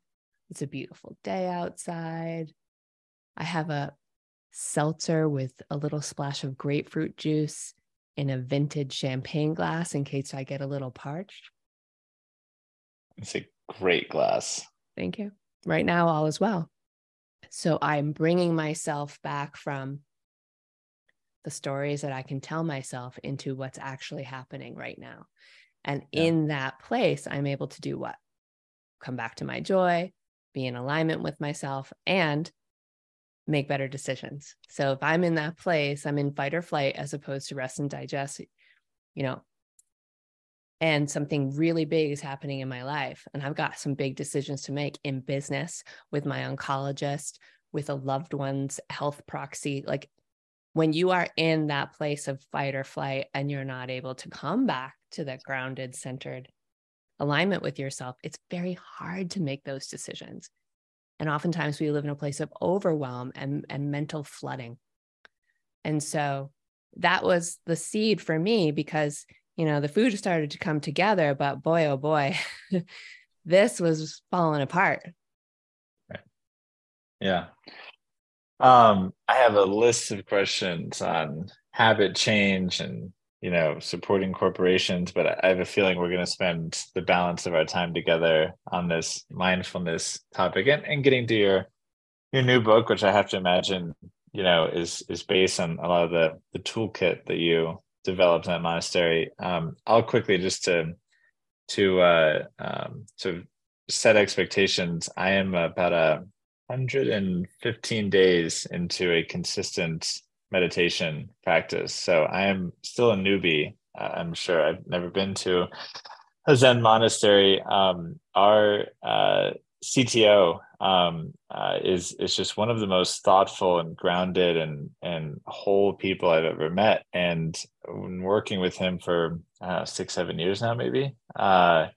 It's a beautiful day outside. I have a seltzer with a little splash of grapefruit juice in a vintage champagne glass in case I get a little parched. It's a great glass. Thank you. Right now, all is well. So I'm bringing myself back from the stories that I can tell myself into what's actually happening right now. And yeah. in that place, I'm able to do what? Come back to my joy, be in alignment with myself, and make better decisions. So if I'm in that place, I'm in fight or flight as opposed to rest and digest, you know, and something really big is happening in my life. And I've got some big decisions to make in business with my oncologist, with a loved one's health proxy. Like when you are in that place of fight or flight and you're not able to come back to that grounded, centered alignment with yourself, it's very hard to make those decisions. And oftentimes we live in a place of overwhelm and, and mental flooding. And so that was the seed for me because, you know, the food started to come together, but boy, oh boy, *laughs* this was falling apart. Right. Yeah. Um, I have a list of questions on habit change and you know supporting corporations but i have a feeling we're going to spend the balance of our time together on this mindfulness topic and, and getting to your your new book which i have to imagine you know is is based on a lot of the the toolkit that you developed in that monastery. Um, i'll quickly just to to uh um to set expectations. I am about a 115 days into a consistent meditation practice. So I am still a newbie. Uh, I'm sure I've never been to a Zen monastery. Um, our uh, CTO um, uh, is is just one of the most thoughtful and grounded and and whole people I've ever met. And working with him for uh, six seven years now, maybe uh,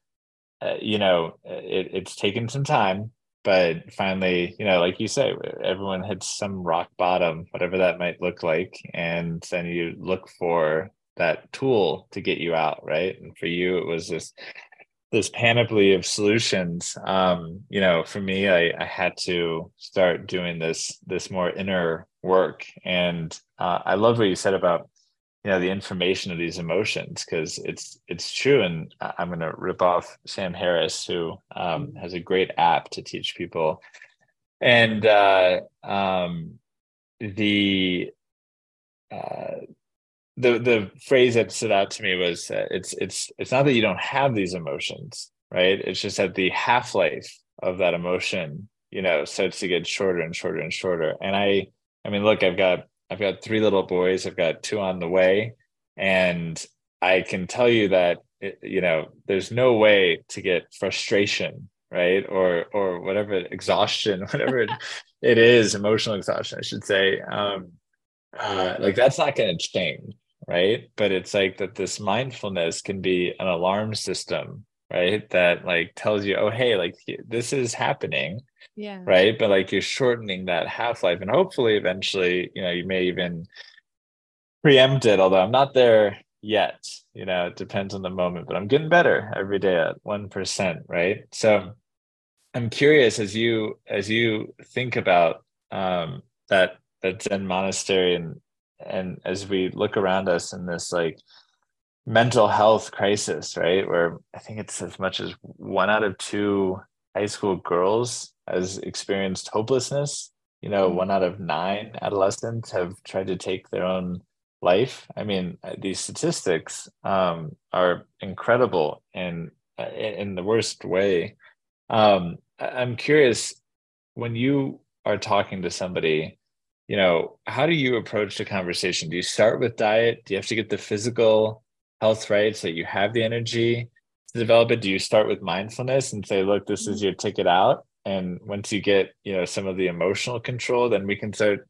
uh, you know, it, it's taken some time but finally you know like you say everyone hits some rock bottom whatever that might look like and then you look for that tool to get you out right? And for you it was this this panoply of solutions. Um you know for me i i had to start doing this this more inner work. And uh, i love what you said about you know the information of these emotions because it's it's true and i'm going to rip off sam harris who um, mm-hmm. has a great app to teach people. And uh, um, the uh, the the phrase that stood out to me was uh, it's it's it's not that you don't have these emotions right? It's just that the half-life of that emotion you know starts to get shorter and shorter and shorter. And i i mean look i've got I've got three little boys. I've got two on the way, and I can tell you that it, you know there's no way to get frustration, right, or or whatever exhaustion, *laughs* whatever it, it is, emotional exhaustion, I should say. Um, uh, like that's not going to change, right? But it's like that. This mindfulness can be an alarm system, right? That like tells you, oh, hey, like this is happening yeah. right? But like you're shortening that half-life and hopefully eventually you know you may even preempt it although i'm not there yet you know it depends on the moment but i'm getting better every day at 1% right? So i'm curious as you as you think about um that that zen monastery and and as we look around us in this like mental health crisis right? Where i think it's as much as one out of two high school girls has experienced hopelessness. You know, mm-hmm. one out of nine adolescents have tried to take their own life. I mean, uh, these statistics um, are incredible and in, uh, in the worst way. Um, I'm curious when you are talking to somebody, you know, how do you approach the conversation? Do you start with diet? Do you have to get the physical health right so you have the energy to develop it? Do you start with mindfulness and say, look, this is mm-hmm. your ticket out? And once you get you know some of the emotional control then we can start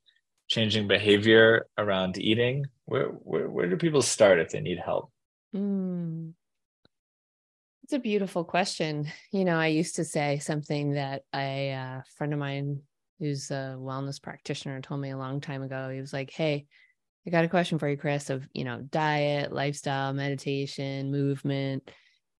changing behavior around eating? Where where, where do people start if they need help? Mm. It's a beautiful question. You know, I used to say something that a uh, friend of mine who's a wellness practitioner told me a long time ago. He was like, "Hey, I got a question for you, Kris. Of you know, diet, lifestyle, meditation, movement.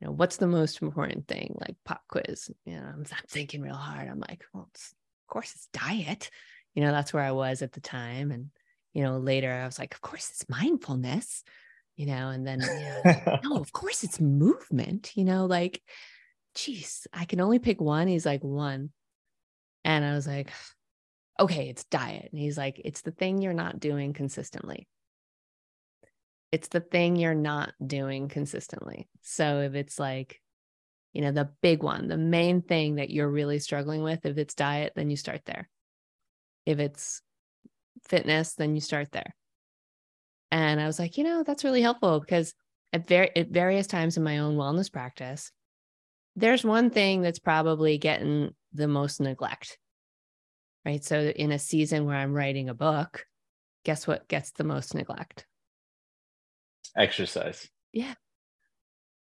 You know, what's the most important thing? Like pop quiz. You know, I'm, I'm thinking real hard. I'm like, well, of course it's diet. You know, that's where I was at the time, and you know, later I was like, of course it's mindfulness. You know, and then you *laughs* know, no, of course it's movement. You know, like, geez, I can only pick one. He's like one, and I was like, okay, it's diet. And he's like, it's the thing you're not doing consistently. It's the thing you're not doing consistently. So if it's like, you know, the big one, the main thing that you're really struggling with, if it's diet, then you start there. If it's fitness, then you start there. And I was like, you know, that's really helpful because at, ver- at various times in my own wellness practice, there's one thing that's probably getting the most neglect right? So in a season where I'm writing a book, guess what gets the most neglect? Exercise. Yeah.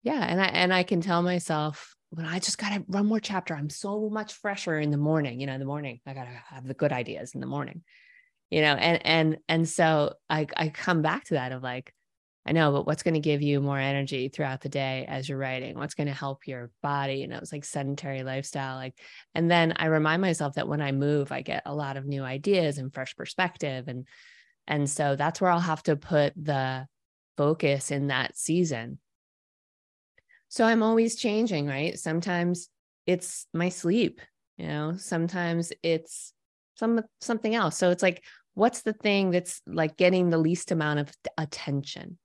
Yeah, and I and I can tell myself when I just got to run more chapter, I'm so much fresher in the morning, you know, in the morning. I got to have the good ideas in the morning. You know, and and and so I I come back to that of like I know, but what's going to give you more energy throughout the day as you're writing? What's going to help your body? You know, it's like sedentary lifestyle. Like, and then I remind myself that when I move, I get a lot of new ideas and fresh perspective. And, and so that's where I'll have to put the focus in that season. So I'm always changing, right? Sometimes it's my sleep, you know, sometimes it's some something else. So it's like, what's the thing that's like getting the least amount of attention?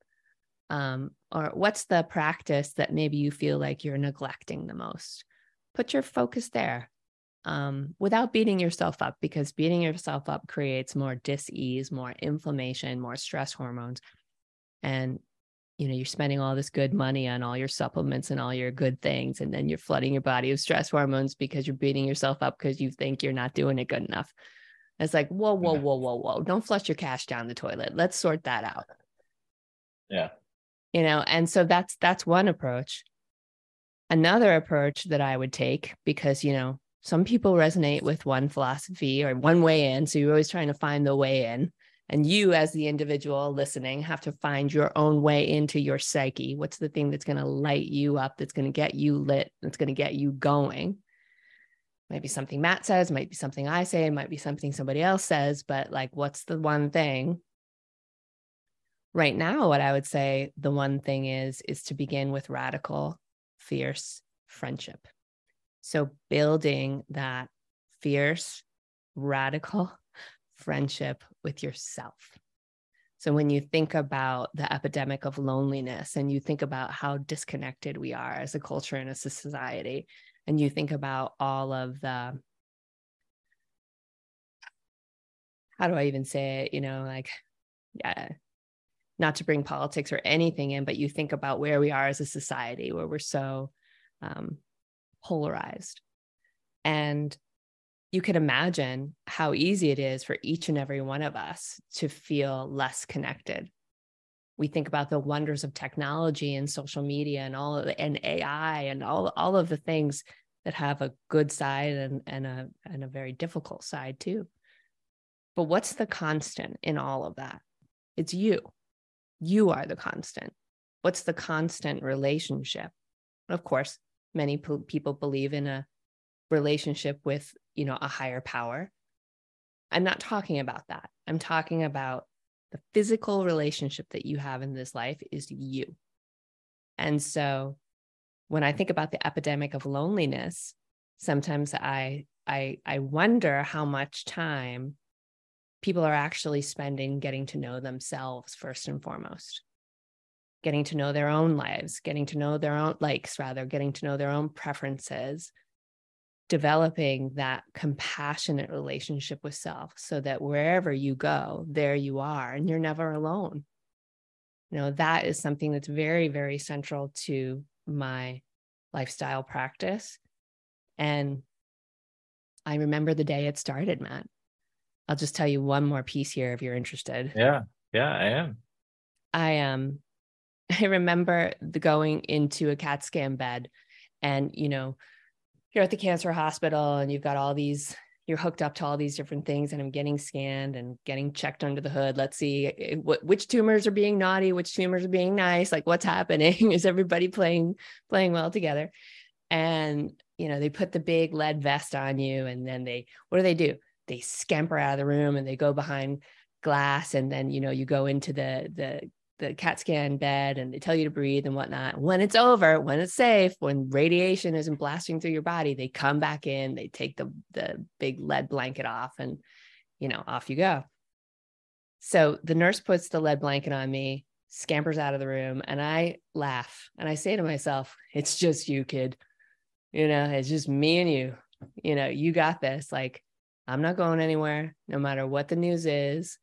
um, or what's the practice that maybe you feel like you're neglecting the most put your focus there um, without beating yourself up because beating yourself up creates more dis-ease more inflammation more stress hormones and you know you're spending all this good money on all your supplements and all your good things and then you're flooding your body with stress hormones because you're beating yourself up because you think you're not doing it good enough. It's like whoa whoa whoa whoa whoa. Don't flush your cash down the toilet. Let's sort that out. Yeah. You know and so that's that's one approach. Another approach that i would take because you know some people resonate with one philosophy or one way in so you're always trying to find the way in and you as the individual listening have to find your own way into your psyche. What's the thing that's going to light you up that's going to get you lit that's going to get you going? Might be something matt says might be something i say it might be something somebody else says but like what's the one thing? Right now what i would say the one thing is is to begin with radical fierce friendship. So building that fierce radical friendship with yourself so when you think about the epidemic of loneliness and you think about how disconnected we are as a culture and as a society and you think about all of the how do i even say it you know like yeah not to bring politics or anything in, but you think about where we are as a society where we're so um, polarized. And you can imagine how easy it is for each and every one of us to feel less connected. We think about the wonders of technology and social media and all the, and AI and all, all of the things that have a good side and, and a and a very difficult side too. But what's the constant in all of that? It's you you are the constant. What's the constant relationship? Of course, many p- people believe in a relationship with, you know, a higher power. I'm not talking about that. I'm talking about the physical relationship that you have in this life is you. And so when I think about the epidemic of loneliness, sometimes I I I wonder how much time people are actually spending getting to know themselves first and foremost getting to know their own lives getting to know their own likes rather getting to know their own preferences developing that compassionate relationship with self so that wherever you go there you are and you're never alone you know that is something that's very very central to my lifestyle practice and i remember the day it started matt I'll just tell you one more piece here if you're interested. Yeah. Yeah, I am. I um *laughs* I remember the going into a CAT scan bed and you know, you're at the cancer hospital and you've got all these you're hooked up to all these different things and I'm getting scanned and getting checked under the hood. Let's see eh, what which tumors are being naughty, which tumors are being nice, like what's *laughs* happening? Is everybody playing playing well together? And you know, they put the big lead vest on you and then they what do they do? They scamper out of the room and they go behind glass and then you know you go into the the the CAT scan bed and they tell you to breathe and whatnot. When it's over, when it's safe, when radiation isn't blasting through your body, they come back in, they take the the big lead blanket off, and you know, off you go. So the nurse puts the lead blanket on me, scampers out of the room, and I laugh and I say to myself, It's just you, kid. You know, it's just me and you. You know, you got this. Like, I'm not going anywhere, no matter what the news is.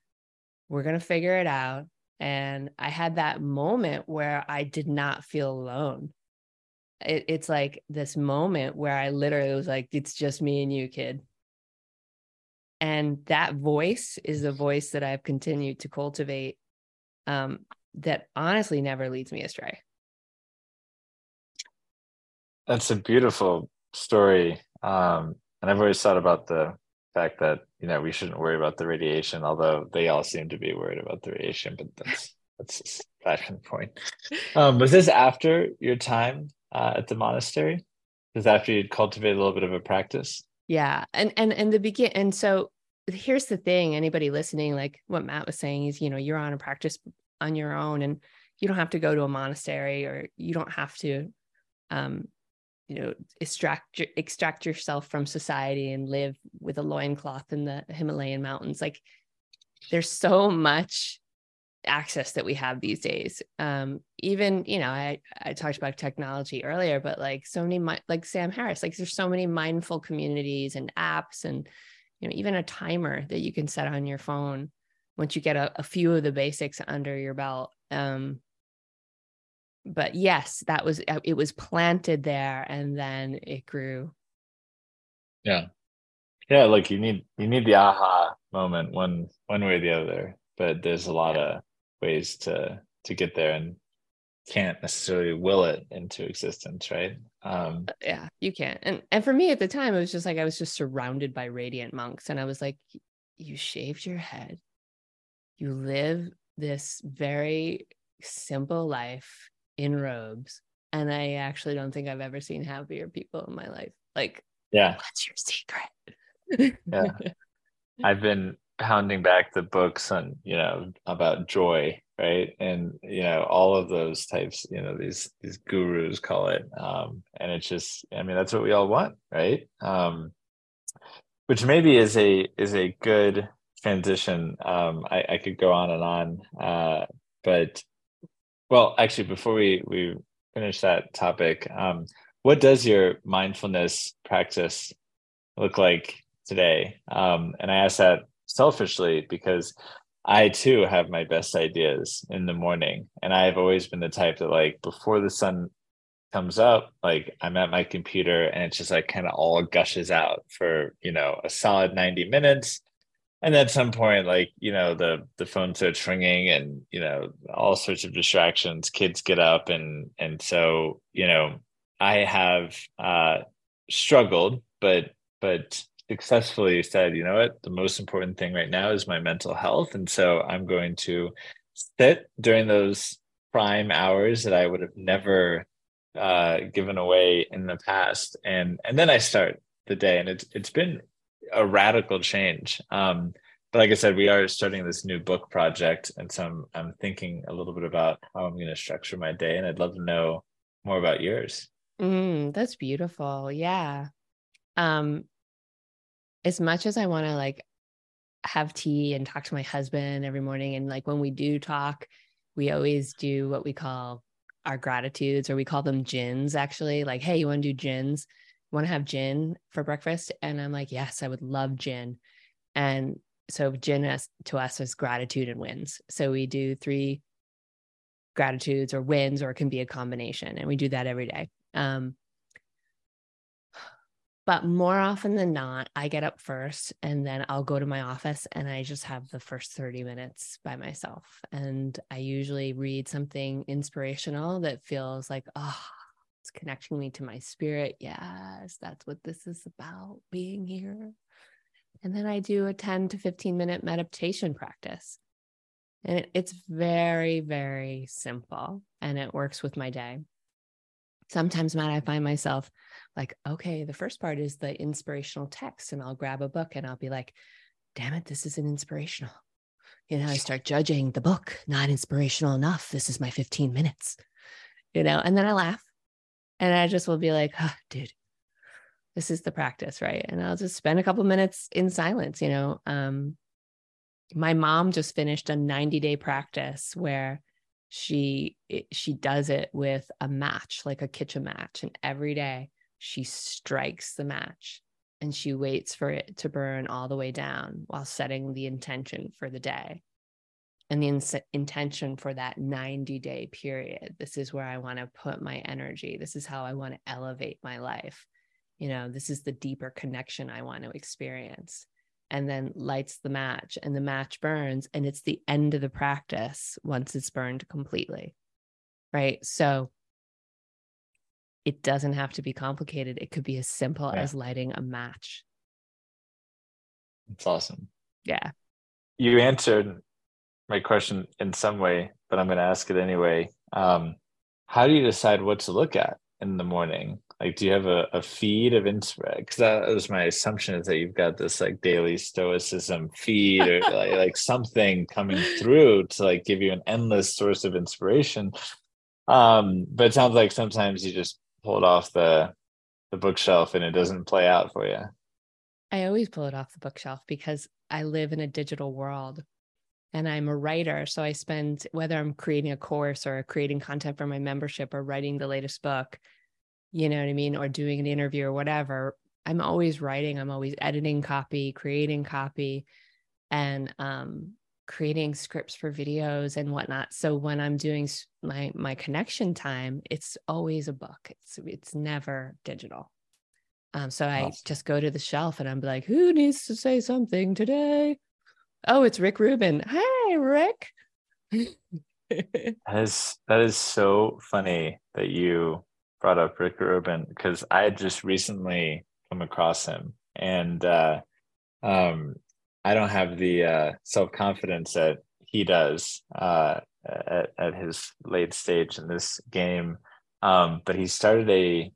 We're going to figure it out and I had that moment where I did not feel alone. It, it's like this moment where I literally was like, it's just me and you, kid. And that voice is the voice that I've continued to cultivate um, that honestly never leads me astray. That's a beautiful story. Um, and I've always thought about the fact that you know we shouldn't worry about the radiation, although they all seem to be worried about the radiation. But that's that's a fashion point. Um, was this after your time uh, at the monastery? Was after you'd cultivated a little bit of a practice? Yeah, and and and the begin and so here's the thing anybody listening like what matt was saying is you know you're on a practice on your own and you don't have to go to a monastery or you don't have to um you know extract extract yourself from society and live with a loincloth in the himalayan mountains. Like there's so much access that we have these days. Um even you know i i talked about technology earlier but like so many like sam harris like there's so many mindful communities and apps and you know even a timer that you can set on your phone once you get a, a few of the basics under your belt. Um but yes, that was uh, it was planted there and then it grew. Yeah. Yeah, like you need you need the aha moment one one way or the other, but there's a lot of ways to to get there and can't necessarily will it into existence, right? Um uh, yeah, you can't. And and for me at the time it was just like I was just surrounded by radiant monks and I was like you shaved your head. You live this very simple life in robes. And I actually don't think I've ever seen happier people in my life. Like, yeah. What's your secret? yeah. *laughs* I've been pounding back the books on, you know, about joy, right? And, you know, all of those types, you know, these these gurus call it. Um, and it's just, I mean, that's what we all want, right? Um, which maybe is a is a good transition. Um, I, I could go on and on. Uh, but well, actually, before we we finish that topic, um, what does your mindfulness practice look like today? Um, and I ask that selfishly because I too have my best ideas in the morning, and I've always been the type that like before the sun comes up, like I'm at my computer and it's just like kind of all gushes out for you know a solid ninety minutes and at some point like you know the the phone starts ringing and you know all sorts of distractions kids get up and and so you know i have uh struggled but but successfully said you know what? The most important thing right now is my mental health. And so i'm going to sit during those prime hours that i would have never uh given away in the past. And and then i start the day and it's it's been a radical change. Um, but like I said, we are starting this new book project, and so I'm I'm thinking a little bit about how I'm going to structure my day, and I'd love to know more about yours. Mm, that's beautiful. Yeah. Um, as much as I want to like have tea and talk to my husband every morning, and like when we do talk, we always do what we call our gratitudes, or we call them gins. Actually, like, hey, you want to do gins? Want to have gin for breakfast? And I'm like, yes, I would love gin. And so gin as, to us is gratitude and wins. So we do three gratitudes or wins, or it can be a combination. And we do that every day. Um, but more often than not, I get up first and then I'll go to my office and I just have the first 30 minutes by myself. And I usually read something inspirational that feels like, oh, it's connecting me to my spirit. Yes, that's what this is about being here. And then I do a 10 to 15 minute meditation practice. And it's very, very simple and it works with my day sometimes matt i find myself like okay the first part is the inspirational text and i'll grab a book and i'll be like damn it this isn't inspirational you know i start judging the book not inspirational enough this is my 15 minutes you know and then i laugh and i just will be like oh, dude this is the practice right? And i'll just spend a couple minutes in silence you know? Um my mom just finished a 90 day practice where she she does it with a match like a kitchen match. And every day she strikes the match and she waits for it to burn all the way down while setting the intention for the day and the in- intention for that 90 day period. This is where i want to put my energy. This is how i want to elevate my life. You know this is the deeper connection i want to experience. And then lights the match and the match burns and it's the end of the practice once it's burned completely right? So it doesn't have to be complicated. It could be as simple yeah. as lighting a match. It's awesome. Yeah. You answered my question in some way but i'm going to ask it anyway um, how do you decide what to look at in the morning like, do you have a, a feed of inspiration? Because that was my assumption is that you've got this like daily stoicism feed or like, *laughs* like something coming through to like give you an endless source of inspiration. Um, but it sounds like sometimes you just pull it off the the bookshelf and it doesn't play out for you. I always pull it off the bookshelf because I live in a digital world and I'm a writer. So I spend, whether I'm creating a course or creating content for my membership or writing the latest book, you know what I mean, or doing an interview or whatever, I'm always writing, I'm always editing copy, creating copy, and um, creating scripts for videos and whatnot. So when I'm doing my my connection time, it's always a book. It's it's never digital. Um, so I awesome. just go to the shelf and I'm like, who needs to say something today? Oh, it's Rick Rubin. Hi, Rick. that is that is so funny that you brought up Rick Rubin because I had just recently come across him, and uh, um, I don't have the uh, self confidence that he does uh, at, at his late stage in this game. Um, but he started a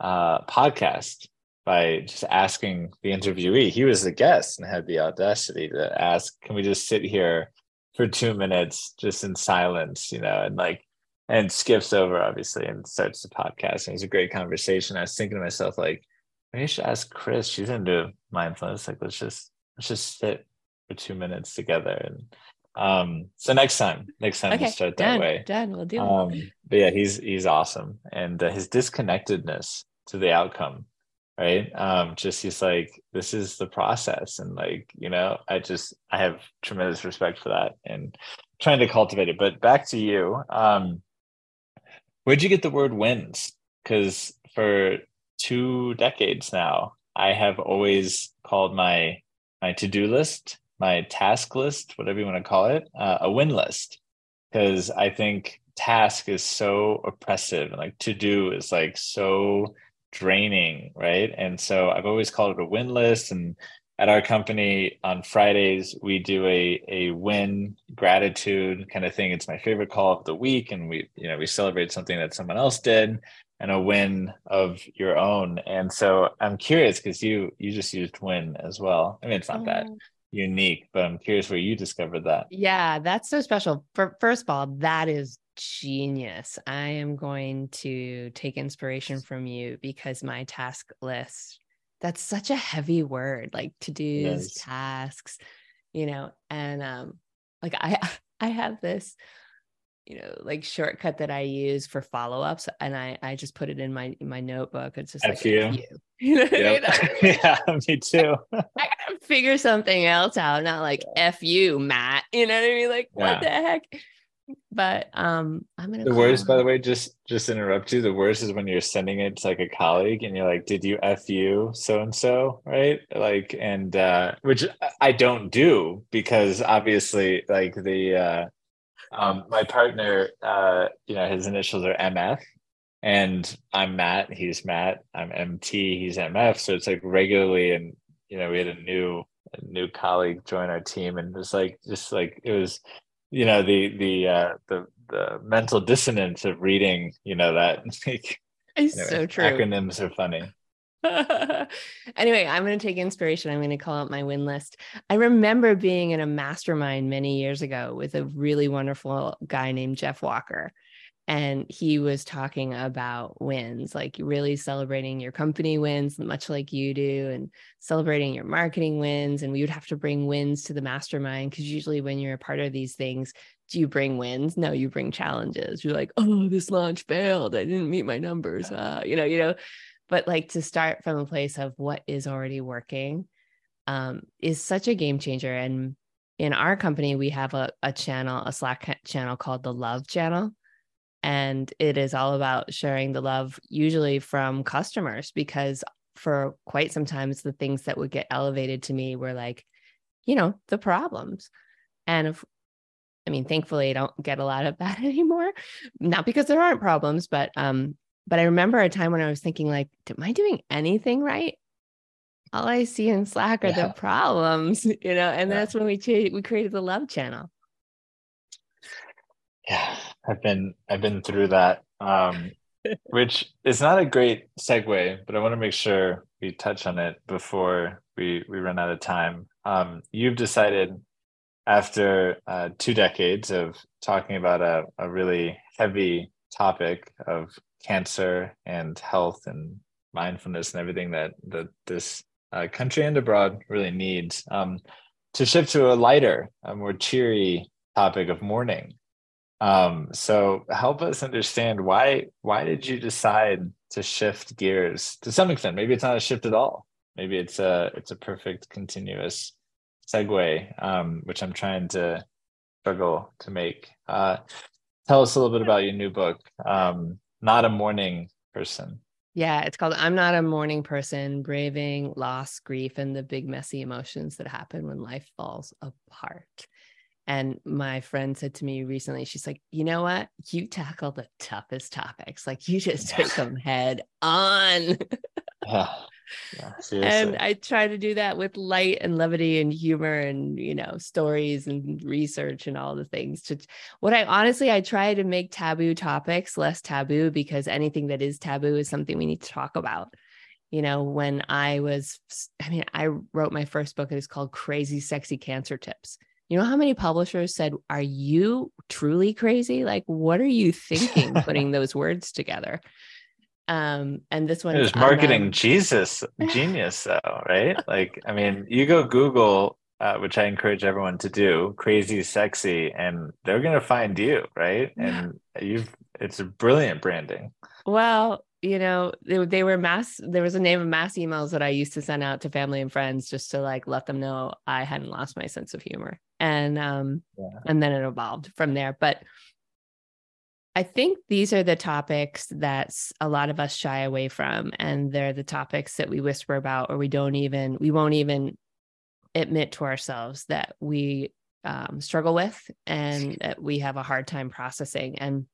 uh, podcast by just asking the interviewee. He was the guest and had the audacity to ask, "Can we just sit here for two minutes, just in silence?" You know, and like and skips over obviously and starts the podcast. And it was a great conversation. I was thinking to myself, like, maybe I should ask Kris. She's into mindfulness. Like, let's just let's just sit for two minutes together. And um, so next time, next time okay, we'll start done, that way. Done. We'll do um, it. But yeah, he's he's awesome, and uh, his disconnectedness to the outcome, right? Um, just he's like, this is the process, and like you know, I just I have tremendous respect for that, and trying to cultivate it. But back to you. Um, Where'd you get the word wins? Because for two decades now, I have always called my my to do list, my task list, whatever you want to call it, uh, a win list. Because I think task is so oppressive and like to do is like so draining, right? And so I've always called it a win list and at our company on Fridays, we do a a win gratitude kind of thing. It's my favorite call of the week, and we you know we celebrate something that someone else did and a win of your own. And so I'm curious because you you just used win as well. I mean, it's not that oh. unique, but I'm curious where you discovered that. Yeah, that's so special. For first of all, that is genius. I am going to take inspiration from you because my task list that's such a heavy word like to do's tasks you know and um like i *laughs* i have this you know like shortcut that i use for follow-ups and i i just put it in my in my notebook it's just F like you. F you. you *laughs* know yep. I mean? *laughs* yeah me too i gotta figure something else out not like F you Matt you know what I mean like yeah. what the heck but um i'm gonna the worst by the way just just interrupt you. The worst is when you're sending it to like a colleague and you're like did you f you so and so right? Like and uh which i don't do because obviously like the uh um my partner uh you know his initials are mf and i'm matt he's matt i'm mt he's mf so it's like regularly and you know we had a new a new colleague join our team and it was like just like it was you know the the uh the the mental dissonance of reading you know that *laughs* like it's so true. acronyms are funny. *laughs* Anyway i'm going to take inspiration. I'm going to call out my win list. I remember being in a mastermind many years ago with a really wonderful guy named jeff walker and he was talking about wins like really celebrating your company wins much like you do and celebrating your marketing wins and we would have to bring wins to the mastermind because usually when you're a part of these things do you bring wins? No you bring challenges. You're like oh this launch failed. I didn't meet my numbers. Uh, you know you know? But like to start from a place of what is already working um, is such a game changer and in our company we have a, a channel a slack channel called the love channel and it is all about sharing the love usually from customers because for quite some time the things that would get elevated to me were like you know the problems and if i mean thankfully i don't get a lot of *laughs* that anymore not because there aren't problems but um but i remember a time when i was thinking like am i doing anything right all i see in slack are Yeah. the problems *laughs* you know and Yeah. that's when we cha- we created the love channel yeah i've been i've been through that um *laughs* which is not a great segue but i want to make sure we touch on it before we we run out of time. Um you've decided after uh, two decades of talking about a, a really heavy topic of cancer and health and mindfulness and everything that that this uh, country and abroad really needs um, to shift to a lighter a more cheery topic of mourning um, so help us understand why why did you decide to shift gears to some extent? Maybe it's not a shift at all. Maybe it's a it's a perfect continuous segue, um, which I'm trying to struggle to make. Uh, tell us a little bit about your new book, um, Not a Mourning Person. Yeah, it's called I'm Not a Mourning Person Braving Loss, Grief, and the Big Messy Emotions That Happen When Life Falls Apart. And my friend said to me recently, she's like, you know what? You tackle the toughest topics. Like you just take them head on. Yeah, yeah and I try to do that with light and levity and humor and, you know, stories and research and all the things. To what I honestly, I try to make taboo topics less taboo because anything that is taboo is something we need to talk about you know when i was i mean i wrote my first book it is called crazy sexy cancer tips you know how many publishers said are you truly crazy like what are you thinking putting *laughs* those words together um and this one It was marketing Jesus genius though, right? Like, I mean, you go Google, uh, which I encourage everyone to do, crazy sexy, and they're gonna find you, right? And you've it's a brilliant branding. well you know they, they were mass there was a name of mass emails that i used to send out to family and friends just to like let them know i hadn't lost my sense of humor and um Yeah. and then it evolved from there. But i think these are the topics that a lot of us shy away from and they're the topics that we whisper about or we don't even we won't even admit to ourselves that we um, struggle with and that we have a hard time processing. And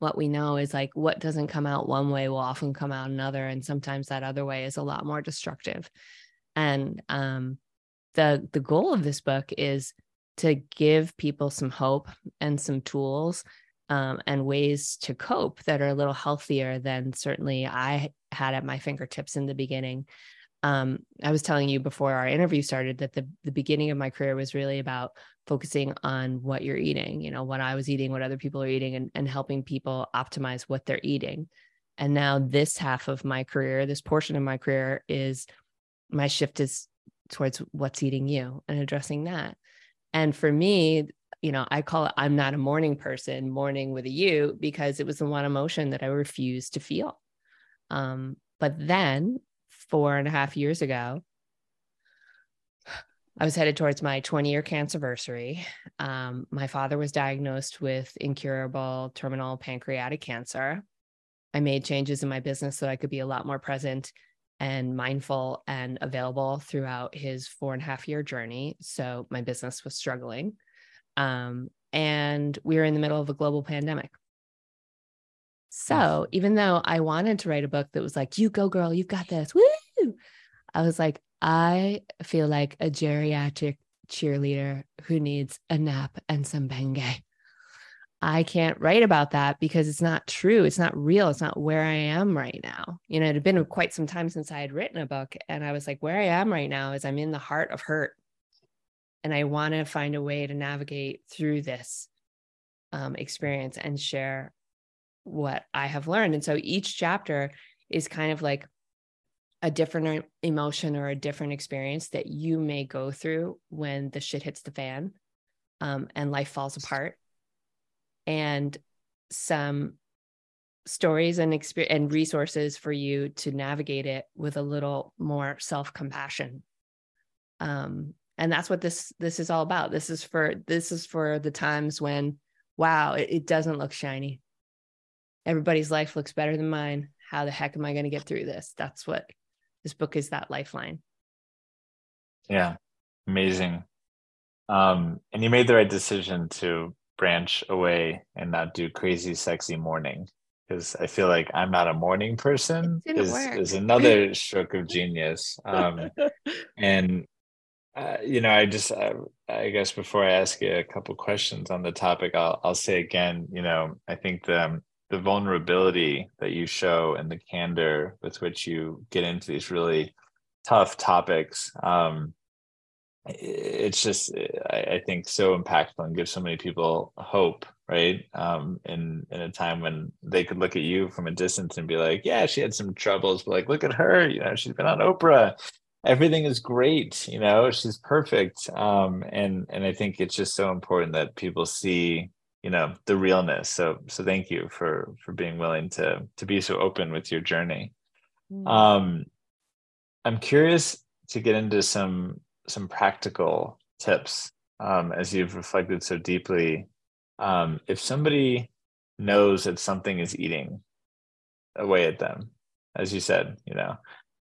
what we know is like what doesn't come out one way will often come out another and sometimes that other way is a lot more destructive. And um the the goal of this book is to give people some hope and some tools um, and ways to cope that are a little healthier than certainly I had at my fingertips in the beginning. Um, I was telling you before our interview started that the the beginning of my career was really about focusing on what you're eating, you know, what I was eating, what other people are eating, and, and helping people optimize what they're eating. And now this half of my career, this portion of my career is my shift is towards what's eating you and addressing that. And for me, you know, I call it I'm not a mourning person, mourning with a U, because it was the one emotion that I refused to feel. Um, but then four and a half years ago, I was headed towards my 20 year cancerversary. Um, my father was diagnosed with incurable terminal pancreatic cancer. I made changes in my business so I could be a lot more present and mindful and available throughout his four and a half year journey. So my business was struggling. Um, and we were in the middle of a global pandemic. So even though I wanted to write a book that was like, you go, girl, you've got this, woo, I was like, I feel like a geriatric cheerleader who needs a nap and some Bengay. I can't write about that because it's not true. It's not real. It's not where I am right now. You know, it had been quite some time since I had written a book. And I was like, where I am right now is I'm in the heart of hurt. And I want to find a way to navigate through this um, experience and share what I have learned. And so each chapter is kind of like a different emotion or a different experience that you may go through when the shit hits the fan um, and life falls apart and some stories and experience and resources for you to navigate it with a little more self-compassion. Um, and that's what this this is all about. This is for this is for the times when wow it, it doesn't look shiny. Everybody's life looks better than mine. How the heck am i going to get through this? That's what this book is that lifeline. Yeah. Amazing. Um and you made the right decision to branch away and not do crazy sexy mourning because I feel like I'm not a mourning person is, is another *laughs* stroke of genius. Um, *laughs* and uh, you know, I just uh, I guess before I ask you a couple questions on the topic, I'll I'll say again, you know, I think the the vulnerability that you show and the candor with which you get into these really tough topics um, it's just I, I, think so impactful and gives so many people hope right? Um in in a time when they could look at you from a distance and be like yeah she had some troubles but like look at her you know she's been on oprah. Everything is great you know she's perfect. Um and and i think it's just so important that people see you know the realness. So so thank you for for being willing to to be so open with your journey. Mm. um i'm curious to get into some some practical tips um, as you've reflected so deeply. Um, if somebody knows that something is eating away at them, as you said, you know,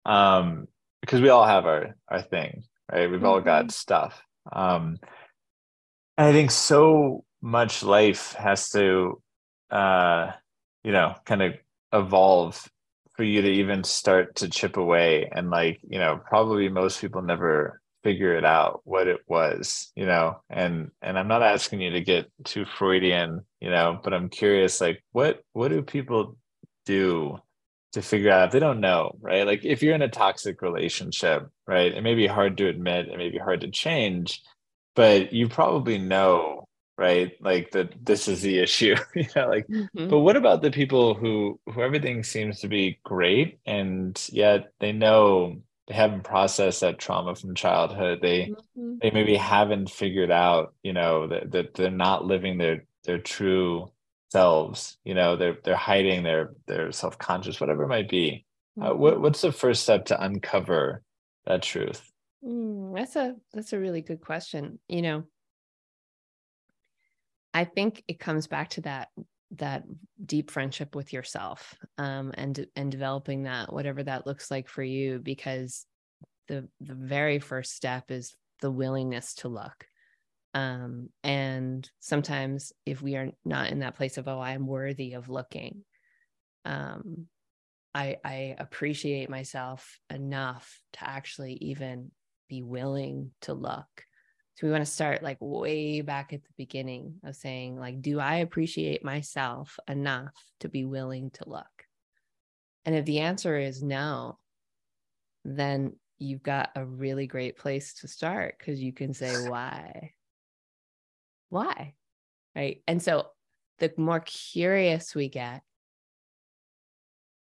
um, because we all have our our thing, right? We've mm-hmm. all got mm-hmm. stuff. Um, and I think so much life has to, uh, you know, kind of evolve for you to even start to chip away. And like, you know, probably most people never figure it out what it was you know and and i'm not asking you to get too freudian you know but i'm curious like what what do people do to figure out if they don't know right like if you're in a toxic relationship right it may be hard to admit it may be hard to change but you probably know right like that this is the *laughs* issue you know like mm-hmm. but what about the people who who everything seems to be great and yet they know they haven't processed that trauma from childhood they mm-hmm. they maybe haven't figured out you know that, that they're not living their their true selves you know they're they're hiding their their self-conscious whatever it might be uh, mm-hmm. uh, what, what's the first step to uncover that truth mm, that's a that's a really good question you know i think it comes back to that that deep friendship with yourself um, and and developing that whatever that looks like for you because the the very first step is the willingness to look. Um, and sometimes if we are not in that place of oh i'm worthy of looking um, i i appreciate myself enough to actually even be willing to look so we want to start like way back at the beginning of saying, like, do I appreciate myself enough to be willing to look? And if the answer is no, then you've got a really great place to start because you can say, *laughs* why? Why? Right. And so the more curious we get,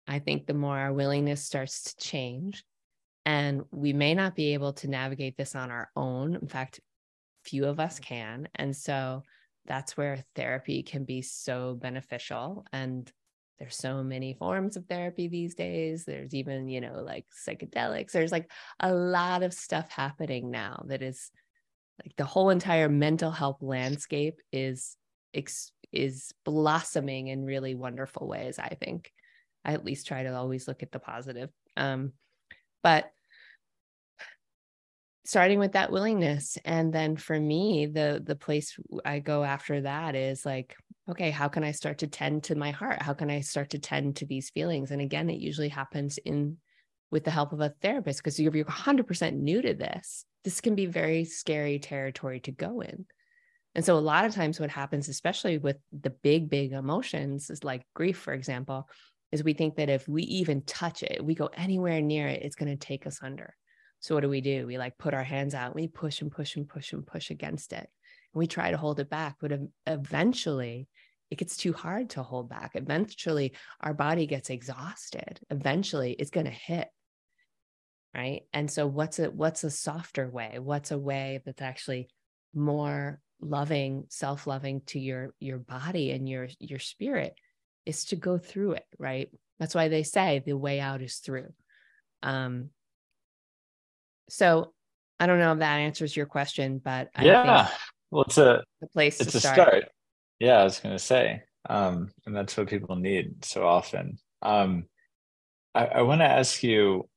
I think the more our willingness starts to change. And we may not be able to navigate this on our own. In fact, few of us can. And so that's where therapy can be so beneficial. And there's so many forms of therapy these days. There's even, you know, like psychedelics. There's like a lot of stuff happening now that is like the whole entire mental health landscape is is blossoming in really wonderful ways i think i at least try to always look at the positive um, but starting with that willingness and then for me the the place i go after that is like okay how can i start to tend to my heart? How can i start to tend to these feelings? And again it usually happens in with the help of a therapist because if you're 100% new to this. This can be very scary territory to go in. And so a lot of times what happens especially with the big big emotions is like grief for example is we think that if we even touch it we go anywhere near it it's going to take us under so what do we do? We like put our hands out, we push and push and push and push against it. And we try to hold it back, but eventually it gets too hard to hold back. Eventually our body gets exhausted. Eventually it's going to hit. Right? And so what's a what's a softer way? What's a way that's actually more loving, self-loving to your your body and your your spirit is to go through it, right? That's why they say the way out is through. Um, so I don't know if that answers your question, but I yeah, well, it's a the place it's to a start. start. Yeah, I was going to say, um, and that's what people need so often. Um, I, I want to ask you,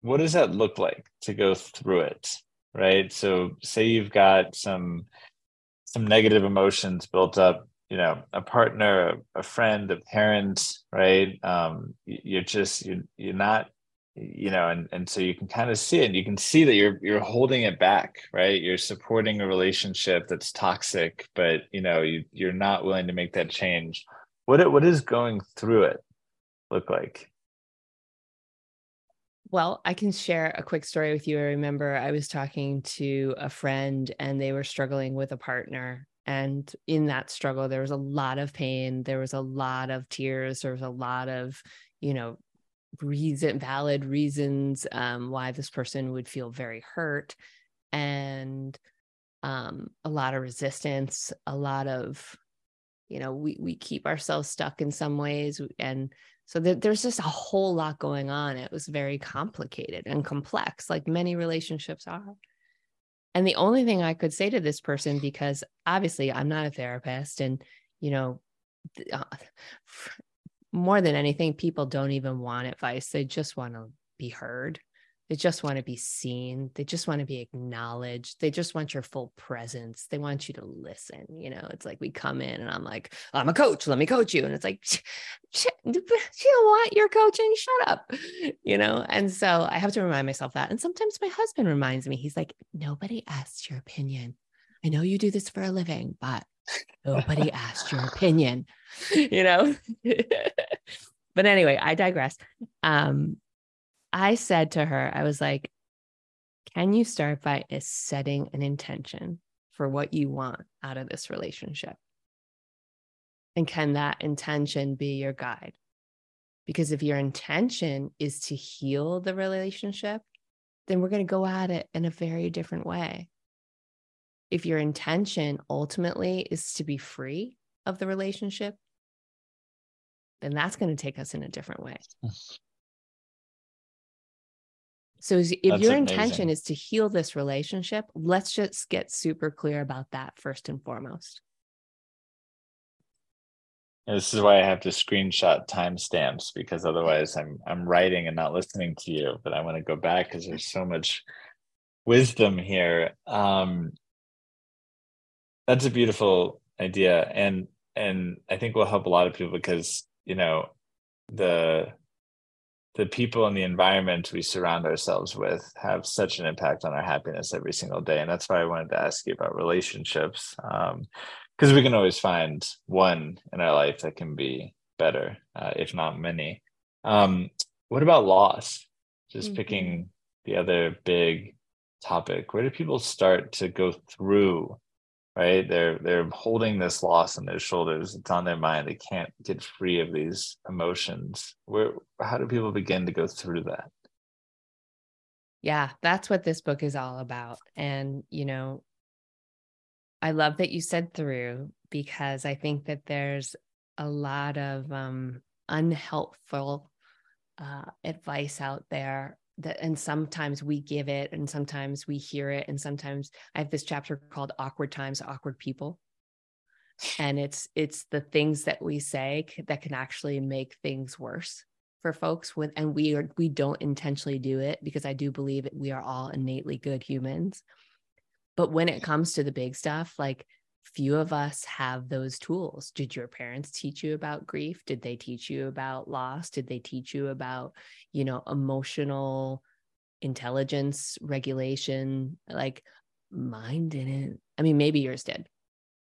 what does that look like to go through it? Right. So, say you've got some some negative emotions built up you know a partner a, friend a parent right um you're just you're, you're not you know and and so you can kind of see it and you can see that you're you're holding it back right you're supporting a relationship that's toxic but you know you you're not willing to make that change what it what is going through it look like well, I can share a quick story with you. I remember I was talking to a friend and they were struggling with a partner. And in that struggle, there was a lot of pain. There was a lot of tears. There was a lot of, you know, reason valid reasons um, why this person would feel very hurt and um, a lot of resistance a lot of you know we we keep ourselves stuck in some ways and so th- there's just a whole lot going on. It was very complicated and complex like many relationships are. And the only thing i could say to this person because obviously i'm not a therapist and you know uh, more than anything, people don't even want advice. They just want to be heard. They just want to be seen. They just want to be acknowledged. They just want your full presence. They want you to listen. You know, it's like we come in and I'm like, I'm a coach. Let me coach you. And it's like, she don't want your coaching. Shut up. You know, and so I have to remind myself that. And sometimes my husband reminds me, he's like, nobody asked your opinion. I know you do this for a living, but nobody asked your opinion, *laughs* you know? *laughs* but anyway, I digress. Um, I said to her, I was like, can you start by setting an intention for what you want out of this relationship? And can that intention be your guide? Because if your intention is to heal the relationship, then we're going to go at it in a very different way if your intention ultimately is to be free of the relationship, then that's going to take us in a different way. *laughs* So if that's your amazing. intention is to heal this relationship, let's just get super clear about that first and foremost. this is why I have to screenshot timestamps because otherwise I'm I'm writing and not listening to you. But I want to go back because there's so much wisdom here. Um, that's a beautiful idea. And and i think will help a lot of people because you know the the people and the environment we surround ourselves with have such an impact on our happiness every single day. And that's why i wanted to ask you about relationships because um, we can always find one in our life that can be better uh, if not many. Um, what about loss? Just mm-hmm. picking the other big topic where do people start to go through right? They're they're holding this loss on their shoulders it's on their mind. They can't get free of these emotions. Where how do people begin to go through that? Yeah that's what this book is all about. And you know i love that you said through because i think that there's a lot of um unhelpful uh, advice out there that and sometimes we give it and sometimes we hear it and sometimes i have this chapter called awkward times awkward people. And it's it's the things that we say that can actually make things worse for folks with and we are we don't intentionally do it because i do believe that we are all innately good humans. But when it comes to the big stuff like few of us have those tools. Did your parents teach you about grief? Did they teach you about loss? Did they teach you about you know emotional intelligence regulation? Like mine didn't. I mean maybe yours did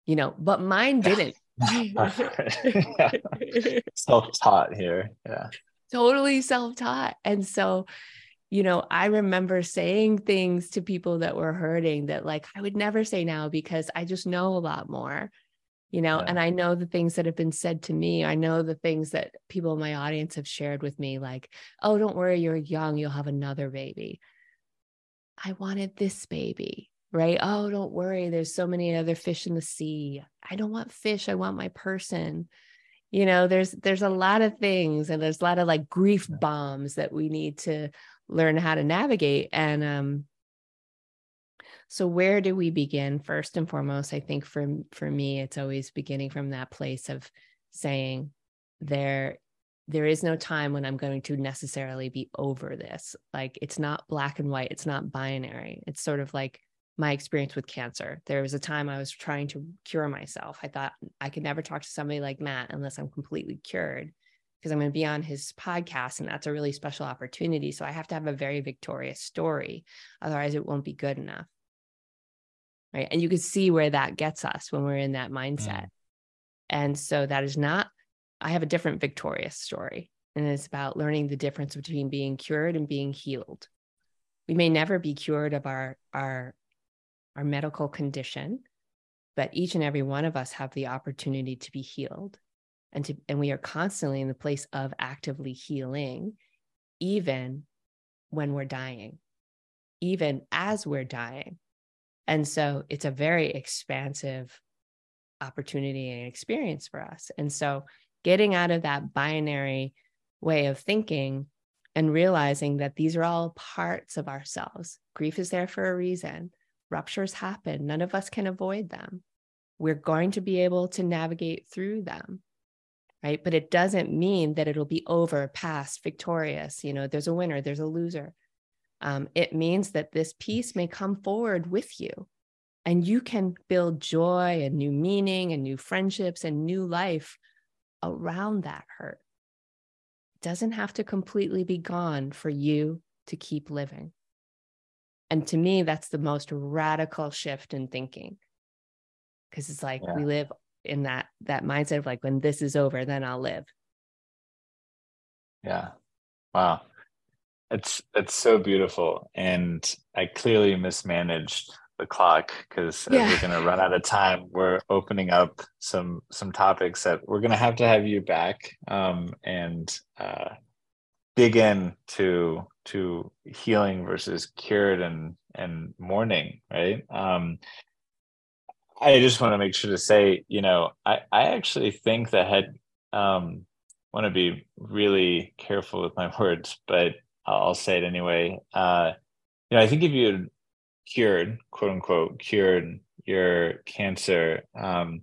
you know but mine *laughs* didn't. *laughs* Self-taught here. Yeah. Totally self-taught. And so you know i remember saying things to people that were hurting that like i would never say now because i just know a lot more you know yeah. and i know the things that have been said to me. I know the things that people in my audience have shared with me like oh don't worry you're young you'll have another baby. I wanted this baby right? Oh don't worry there's so many other fish in the sea. I don't want fish i want my person. You know there's there's a lot of things and there's a lot of like grief bombs that we need to learn how to navigate and um so where do we begin first and foremost i think for for me it's always beginning from that place of saying there there is no time when i'm going to necessarily be over this like it's not black and white it's not binary it's sort of like my experience with cancer. There was a time I was trying to cure myself. I thought I could never talk to somebody like Matt unless I'm completely cured because I'm going to be on his podcast and that's a really special opportunity. So I have to have a very victorious story. Otherwise, it won't be good enough. Right. And you can see where that gets us when we're in that mindset. Mm. And so that is not, I have a different victorious story. And it's about learning the difference between being cured and being healed. We may never be cured of our, our our medical condition, but each and every one of us have the opportunity to be healed. And, to, and we are constantly in the place of actively healing, even when we're dying, even as we're dying. And so it's a very expansive opportunity and experience for us. And so getting out of that binary way of thinking and realizing that these are all parts of ourselves. Grief is there for a reason ruptures happen. None of us can avoid them. We're going to be able to navigate through them. Right. But it doesn't mean that it'll be over, past, victorious. You know, there's a winner, there's a loser. Um, it means that this piece may come forward with you and you can build joy and new meaning and new friendships and new life around that hurt. It doesn't have to completely be gone for you to keep living. And to me, that's the most radical shift in thinking. Cause it's like yeah. we live in that that mindset of like when this is over, then I'll live. Yeah. Wow. It's it's so beautiful. And I clearly mismanaged the clock because yeah. we're gonna run out of time. We're opening up some some topics that we're gonna have to have you back um, and uh, dig in to to healing versus cured and and mourning right um i just want to make sure to say you know i i actually think that had um want to be really careful with my *laughs* words but i'll say it anyway. Uh you know i think if you had cured quote unquote cured your cancer um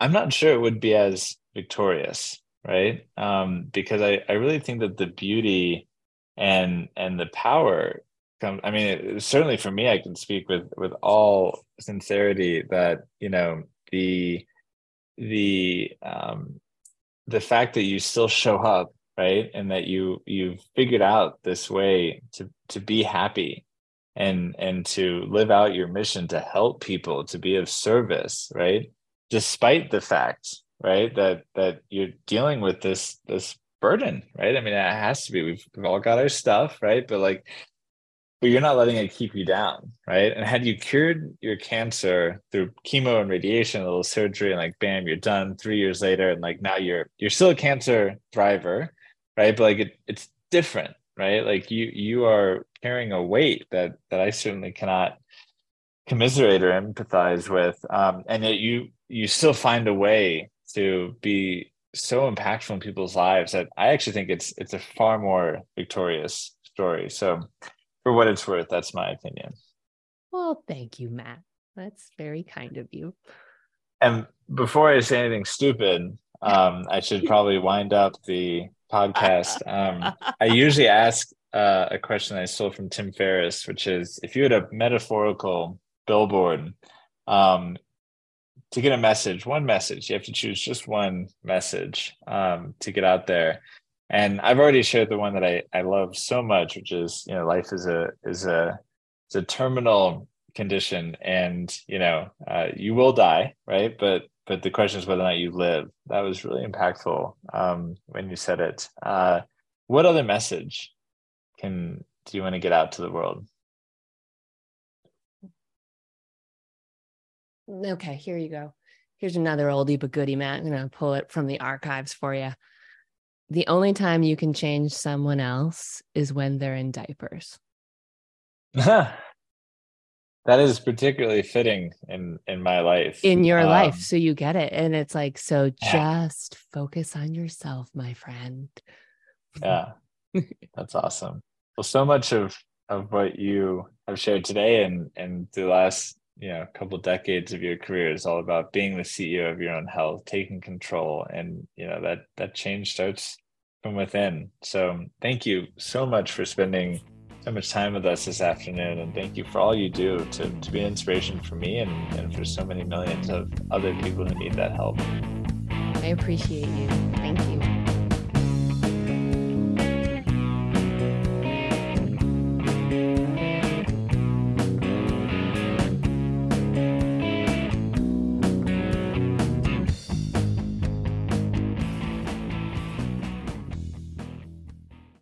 i'm not sure it would be as victorious right? Um because i i really think that the beauty and and the power i mean it, certainly for me i can speak with with all sincerity that you know the the um the fact that you still show up right and that you you've figured out this way to to be happy and and to live out your mission to help people to be of service right despite the fact right that that you're dealing with this this burden, right? I mean, it has to be. We've, we've all got our stuff, right? But like, but you're not letting it keep you down, right? And had you cured your cancer through chemo and radiation, a little surgery, and like, bam, you're done. Three years later, and like now you're you're still a cancer thriver, right? But like, it, it's different, right? Like you you are carrying a weight that that I certainly cannot commiserate or empathize with, um, and yet you you still find a way to be so impactful in people's lives that I actually think it's it's a far more victorious story. So, for what it's worth, that's my opinion. Well, thank you, Matt. That's very kind of you. And before I say anything stupid, um, I should probably wind up the podcast. Um, I *laughs* usually ask uh, a question I stole from Tim Ferriss, which is if you had a metaphorical billboard um, to get a message, one message, you have to choose just one message um, to get out there. And I've already shared the one that I, I love so much, which is, you know, life is a is a it's a terminal condition and you know uh, you will die right? But but the question is whether or not you live. That was really impactful um, when you said it. Uh, what other message can do you want to get out to the world? Okay here you go. Here's another oldie but goodie matt. I'm to pull it from the archives for you the only time you can change someone else is when they're in diapers. *laughs* That is particularly fitting in in my life. In your um, life so you get it and it's like so yeah. just focus on yourself my friend. Yeah. That's awesome. Well so much of of what you have shared today and and the last you know a couple decades of your career is all about being the ceo of your own health taking control and you know that that change starts from within so thank you so much for spending so much time with us this afternoon. And thank you for all you do to, to be an inspiration for me and, and for so many millions of other people who need that help. I appreciate you.